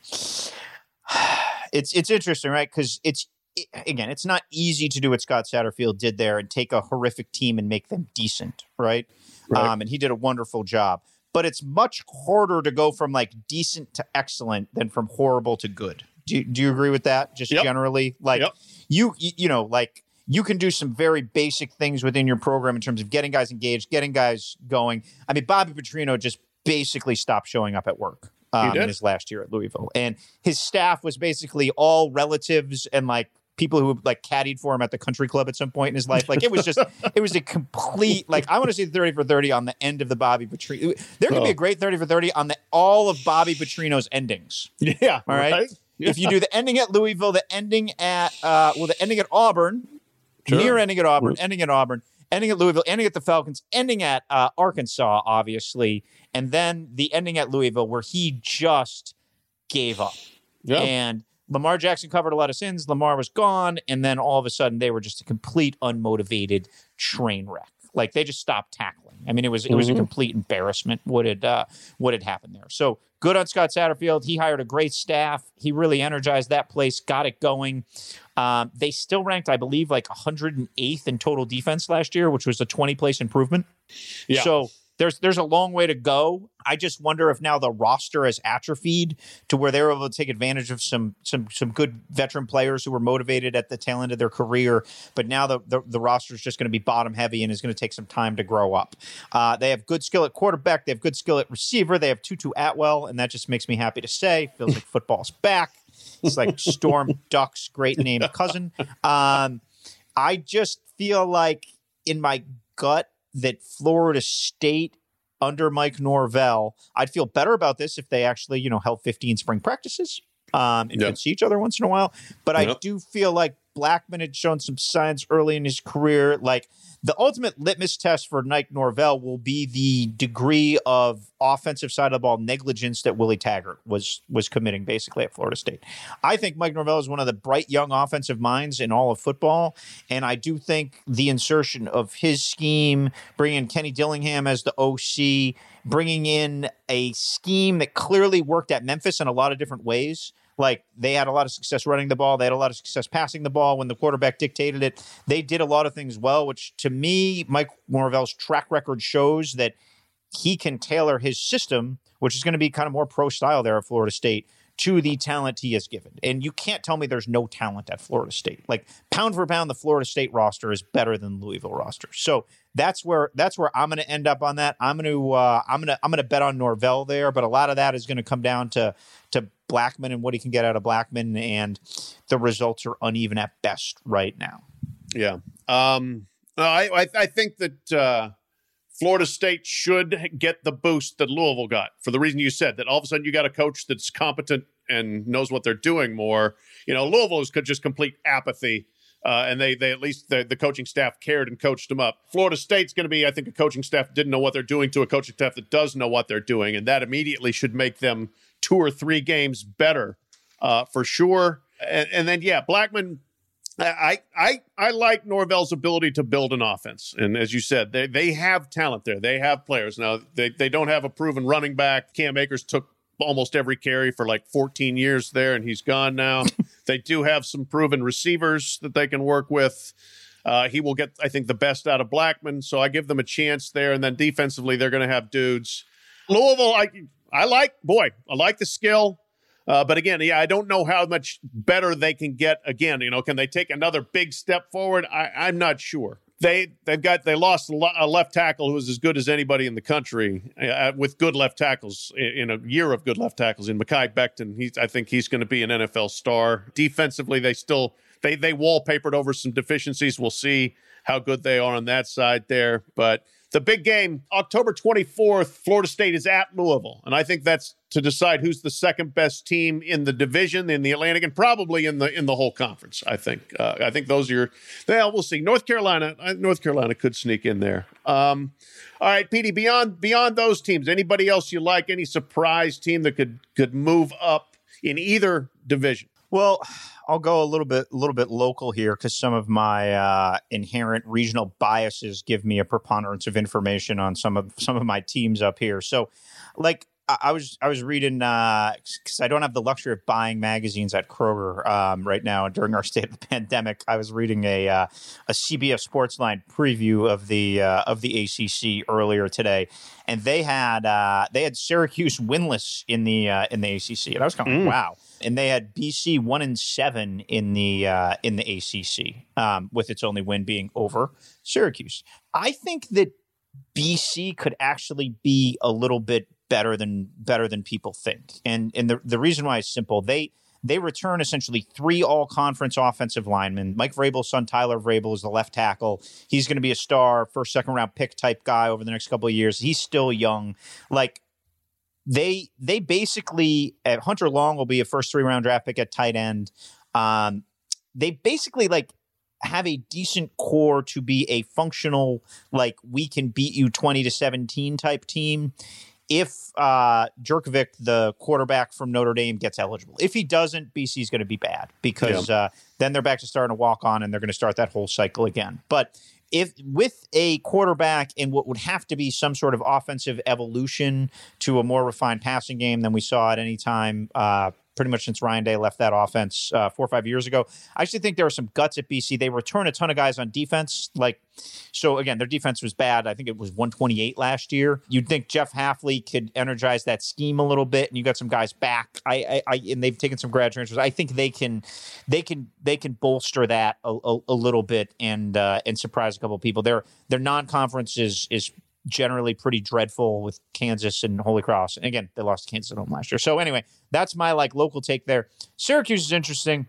[sighs] it's it's interesting, right? Because it's it, again, it's not easy to do what Scott Satterfield did there and take a horrific team and make them decent, right? Right. Um, and he did a wonderful job. But it's much harder to go from like decent to excellent than from horrible to good. Do you, do you agree with that? Just Yep. generally, like Yep. you you know like you can do some very basic things within your program in terms of getting guys engaged, getting guys going. I mean, Bobby Petrino just basically stopped showing up at work um, in his last year at Louisville, and his staff was basically all relatives and like people who like caddied for him at the country club at some point in his life. Like it was just, [laughs] it was a complete like I want to see thirty for thirty on the end of the Bobby Petrino. There could be Oh. a great thirty for thirty on the all of Bobby Petrino's endings. Yeah. All right. If you do the ending at Louisville, the ending at uh, well, the ending at Auburn, Sure. near ending at Auburn, ending at Auburn, ending at Louisville, ending at the Falcons, ending at uh, Arkansas, obviously, and then the ending at Louisville, where he just gave up. Yeah. And Lamar Jackson covered a lot of sins. Lamar was gone, and then all of a sudden they were just a complete unmotivated train wreck. Like they just stopped tackling. I mean, it was it was a Mhm. complete embarrassment what had uh, what had happened there. So good on Scott Satterfield. He hired a great staff. He really energized that place, got it going. Um, they still ranked, I believe, like 108th in total defense last year, which was a 20 place improvement. Yeah. So there's there's a long way to go. I just wonder if now the roster has atrophied to where they're able to take advantage of some some some good veteran players who were motivated at the tail end of their career, but now the the, the roster is just going to be bottom heavy and is going to take some time to grow up. Uh, they have good skill at quarterback. They have good skill at receiver. They have Tutu Atwell, and that just makes me happy to say. Feels like football's back. It's like [laughs] Storm Duck's great name cousin. Um, I just feel like in my gut that Florida State under Mike Norvell, I'd feel better about this if they actually, you know, held 15 spring practices um, and Yeah. could see each other once in a while. But I do feel like Blackman had shown some signs early in his career. Like the ultimate litmus test for Mike Norvell will be the degree of offensive side of the ball negligence that Willie Taggart was was committing basically at Florida State. I think Mike Norvell is one of the bright young offensive minds in all of football, and I do think the insertion of his scheme, bringing in Kenny Dillingham as the OC, bringing in a scheme that clearly worked at Memphis in a lot of different ways. Like they had a lot of success running the ball, they had a lot of success passing the ball when the quarterback dictated it. They did a lot of things well, which to me, Mike Norvell's track record shows that he can tailor his system, which is going to be kind of more pro style there at Florida State, to the talent he has given. And you can't tell me there's no talent at Florida State. Like pound for pound, the Florida State roster is better than Louisville roster. So that's where that's where I'm going to end up on that. I'm going to uh, I'm going to I'm going to bet on Norvell there, but a lot of that is going to come down to to Blackman and what he can get out of Blackman, and the results are uneven at best right now. Yeah. Um, I, I, I think that uh, Florida State should get the boost that Louisville got for the reason you said that all of a sudden you got a coach that's competent and knows what they're doing more. You know, Louisville is just complete apathy. Uh, and they, they at least the, the coaching staff cared and coached them up. Florida State's going to be, I think, a coaching staff didn't know what they're doing to a coaching staff that does know what they're doing, and that immediately should make them two or three games better uh, for sure. And, and then, yeah, Blackman I, I I like Norvell's ability to build an offense, and as you said, they they have talent there. They have players now. They they don't have a proven running back. Cam Akers took almost every carry for like 14 years there, and he's gone now. [laughs] they do have some proven receivers that they can work with. Uh, he will get, I think, the best out of Blackman, so I give them a chance there. And then defensively, they're going to have dudes. Louisville, I I like boy, I like the skill. Uh, but again, yeah, I don't know how much better they can get. Again, you know, can they take another big step forward? I, I'm not sure. They they've got they lost a, left tackle who was as good as anybody in the country uh, with good left tackles in, in a year of good left tackles in Mekhi Becton. He's I think he's going to be an NFL star. Defensively, they still they they wallpapered over some deficiencies. We'll see how good they are on that side there, but the big game, October 24th, Florida State is at Louisville. And I think that's to decide who's the second best team in the division in the Atlantic and probably in the in the whole conference. I think uh, I think those are your well we'll see. North Carolina uh, North Carolina could sneak in there. Um, all right, Petey, beyond beyond those teams, anybody else you like? Any surprise team that could could move up in either division? Well, I'll go a little bit a little bit local here because some of my uh, inherent regional biases give me a preponderance of information on some of some of my teams up here. So, like I was I was reading because uh, I don't have the luxury of buying magazines at Kroger um, right now. And during our [laughs] state of the pandemic, I was reading a uh, a CBS Sportsline preview of the uh, of the ACC earlier today, and they had uh, they had Syracuse winless in the uh, in the ACC, and I was kind of mm. wow. And they had BC one and seven in the uh, in the ACC, um, with its only win being over Syracuse. I think that BC could actually be a little bit better than better than people think. And and the the reason why is simple. They they return essentially three all conference offensive linemen. Mike Vrabel's son, Tyler Vrabel, is the left tackle. He's going to be a star, first, second round pick type guy over the next couple of years. He's still young. Like, they they basically, uh, Hunter Long will be a first three round draft pick at tight end. Um, they basically like have a decent core to be a functional, like, we can beat you 20 to 17 type team if uh, Jurkovec, the quarterback from Notre Dame, gets eligible. If he doesn't, BC is going to be bad because yeah. uh, then they're back to starting to walk on and they're going to start that whole cycle again. But if with a quarterback in what would have to be some sort of offensive evolution to a more refined passing game than we saw at any time uh, pretty much since Ryan Day left that offense uh, four or five years ago. I actually think there are some guts at BC. They return a ton of guys on defense. Like, so again, their defense was bad. I think it was 128 last year. You'd think Jeff Hafley could energize that scheme a little bit, and you got some guys back. I, I, I and they've taken some grad transfers. I think they can, they can, they can bolster that a, a, a little bit and uh, and surprise a couple of people. Their their non conference is is generally pretty dreadful with Kansas and Holy Cross. And again, they lost to Kansas at home last year. So anyway, that's my like local take there. Syracuse is interesting.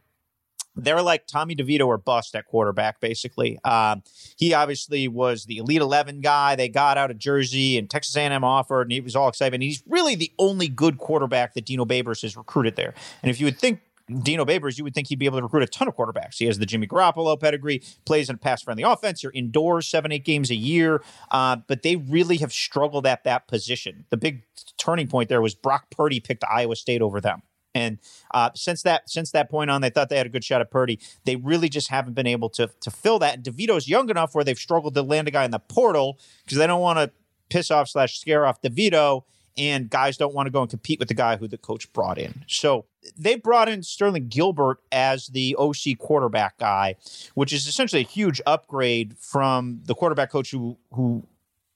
They're like Tommy DeVito or bust at quarterback, basically. Um, he obviously was the Elite Eleven guy. They got out of Jersey, and Texas A&M offered, and he was all excited. And he's really the only good quarterback that Dino Babers has recruited there. And if you would think Dino Babers, you would think he'd be able to recruit a ton of quarterbacks. He has the Jimmy Garoppolo pedigree, plays in a pass friendly offense. You're indoors seven, eight games a year. Uh, but they really have struggled at that position. The big turning point there was Brock Purdy picked Iowa State over them. And uh, since that since that point on, they thought they had a good shot at Purdy. They really just haven't been able to to fill that. And DeVito's young enough where they've struggled to land a guy in the portal because they don't want to piss off slash scare off DeVito and guys don't want to go and compete with the guy who the coach brought in. So they brought in Sterling Gilbert as the OC quarterback guy, which is essentially a huge upgrade from the quarterback coach who who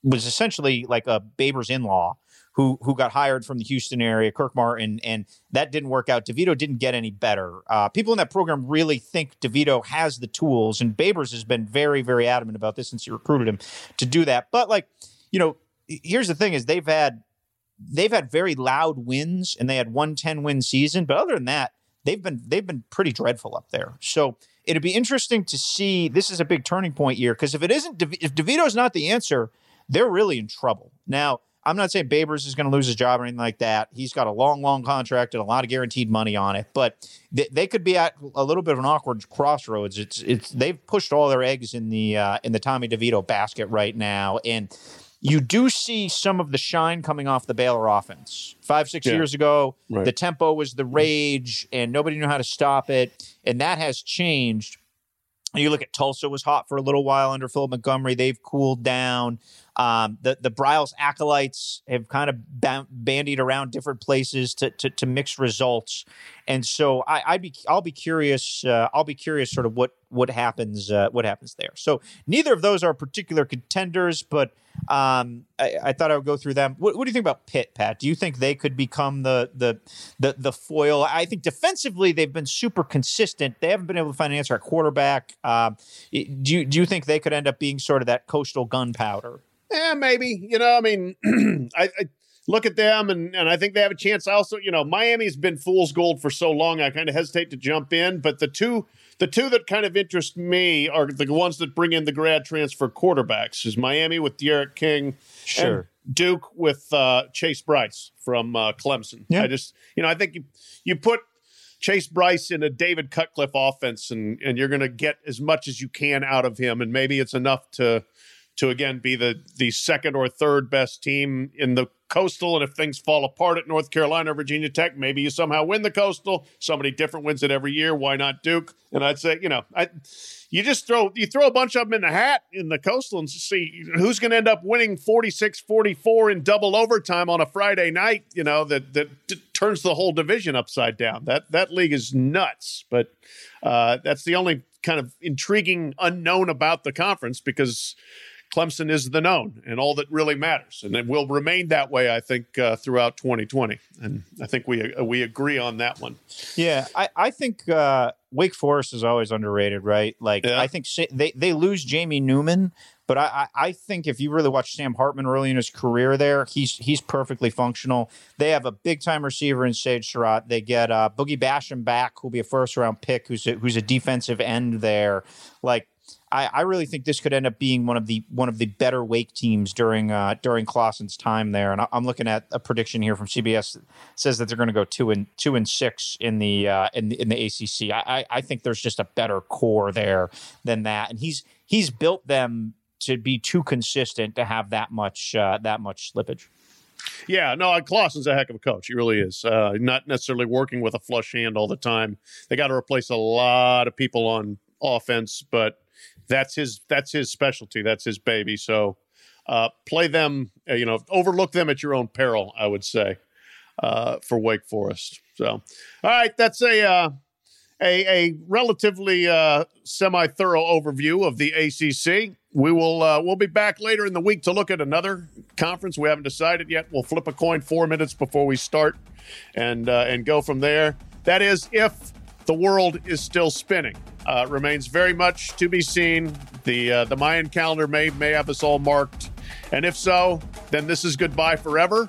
was essentially like a Babers in-law who who got hired from the Houston area, Kirk Martin, and that didn't work out. DeVito didn't get any better. Uh, people in that program really think DeVito has the tools, and Babers has been very, very adamant about this since he recruited him to do that. But like, you know, here's the thing: is they've had they've had very loud wins and they had one 10 win season, but other than that, they've been they've been pretty dreadful up there. So it'd be interesting to see. This is a big turning point year because if it isn't, if DeVito's not the answer, they're really in trouble. Now, I'm not saying Babers is going to lose his job or anything like that. He's got a long, long contract and a lot of guaranteed money on it, but they, they could be at a little bit of an awkward crossroads. It's it's they've pushed all their eggs in the uh, in the Tommy DeVito basket right now, and you do see some of the shine coming off the Baylor offense. Five, six yeah. years ago, right. the tempo was the rage and nobody knew how to stop it. And that has changed. You look at Tulsa was hot for a little while under Philip Montgomery. They've cooled down. Um, the the Briles acolytes have kind of ba- bandied around different places to, to, to mix results, and so I, would be I'll be curious uh, I'll be curious sort of what what happens uh, what happens there. So neither of those are particular contenders, but um, I, I, thought I would go through them. What, what, do you think about Pitt, Pat? Do you think they could become the the the the foil? I think defensively they've been super consistent. They haven't been able to find an answer at quarterback. Um, do you do you think they could end up being sort of that coastal gunpowder? Yeah, maybe. You know, I mean, [clears throat] I, I look at them and, and I think they have a chance. Also, you know, Miami's been fool's gold for so long. I kind of hesitate to jump in, but the two the two that kind of interest me are the ones that bring in the grad transfer quarterbacks. Is Miami with D'Eriq King, Sure. Duke with uh, Chase Brice from uh, Clemson. Yeah. I just, you know, I think you, you put Chase Brice in a David Cutcliffe offense, and and you're going to get as much as you can out of him, and maybe it's enough to to again be the the second or third best team in the coastal. And if things fall apart at north carolina or virginia tech maybe you somehow win the coastal. Somebody different wins it every year. Why not duke? And i'd say you know i you just throw you throw a bunch of them in the hat in the coastal and see who's going to end up winning 46-44 in double overtime on a friday night you know that that t- turns the whole division upside down. That that league is nuts. But uh, that's the only kind of intriguing unknown about the conference because Clemson is the known and all that really matters, and it will remain that way. I think uh, throughout 2020, and I think we uh, we agree on that one. Yeah, I, I think uh, Wake Forest is always underrated, right? Like Yeah. I think Sa- they they lose Jamie Newman, but I, I I think if you really watch Sam Hartman early in his career, there he's he's perfectly functional. They have a big time receiver in Sage Surratt. They get uh, Boogie Basham back, who'll be a first round pick, who's a, who's a defensive end there. Like I, I really think this could end up being one of the one of the better Wake teams during uh, during Clawson's time there. And I, I'm looking at a prediction here from CBS that says that they're going to go two and two and six in the uh, in the, in the ACC. I, I think there's just a better core there than that, and he's he's built them to be too consistent to have that much uh, that much slippage. Yeah, no, Clawson's a heck of a coach. He really is. Uh, not necessarily working with a flush hand all the time. They got to replace a lot of people on offense, but that's his that's his specialty. That's his baby. So uh, play them. Uh, you know, overlook them at your own peril. I would say uh, for Wake Forest. So, all right, that's a uh, a, a relatively uh, semi thorough overview of the ACC. We will uh, we'll be back later in the week to look at another conference. We haven't decided yet. We'll flip a coin four minutes before we start, and uh, and go from there. That is if the world is still spinning. Uh, remains very much to be seen. The uh, the Mayan calendar may may have us all marked, and if so, then this is goodbye forever.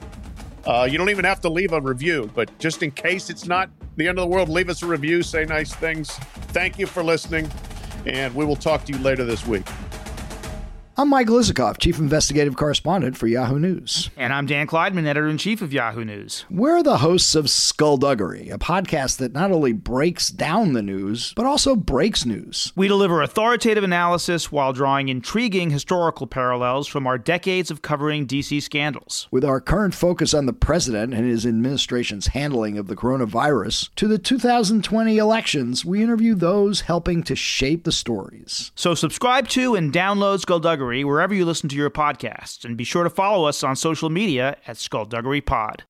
Uh, you don't even have to leave a review, but just in case it's not the end of the world, leave us a review, say nice things. Thank you for listening, and we will talk to you later this week. I'm Mike Isikoff, Chief Investigative Correspondent for Yahoo News. And I'm Dan Klaidman, editor in chief of Yahoo News. We're the hosts of Skullduggery, a podcast that not only breaks down the news, but also breaks news. We deliver authoritative analysis while drawing intriguing historical parallels from our decades of covering DC scandals. With our current focus on the president and his administration's handling of the coronavirus, to the 2020 elections, we interview those helping to shape the stories. So subscribe to and download Skullduggery wherever you listen to your podcasts, and be sure to follow us on social media at Skullduggery Pod.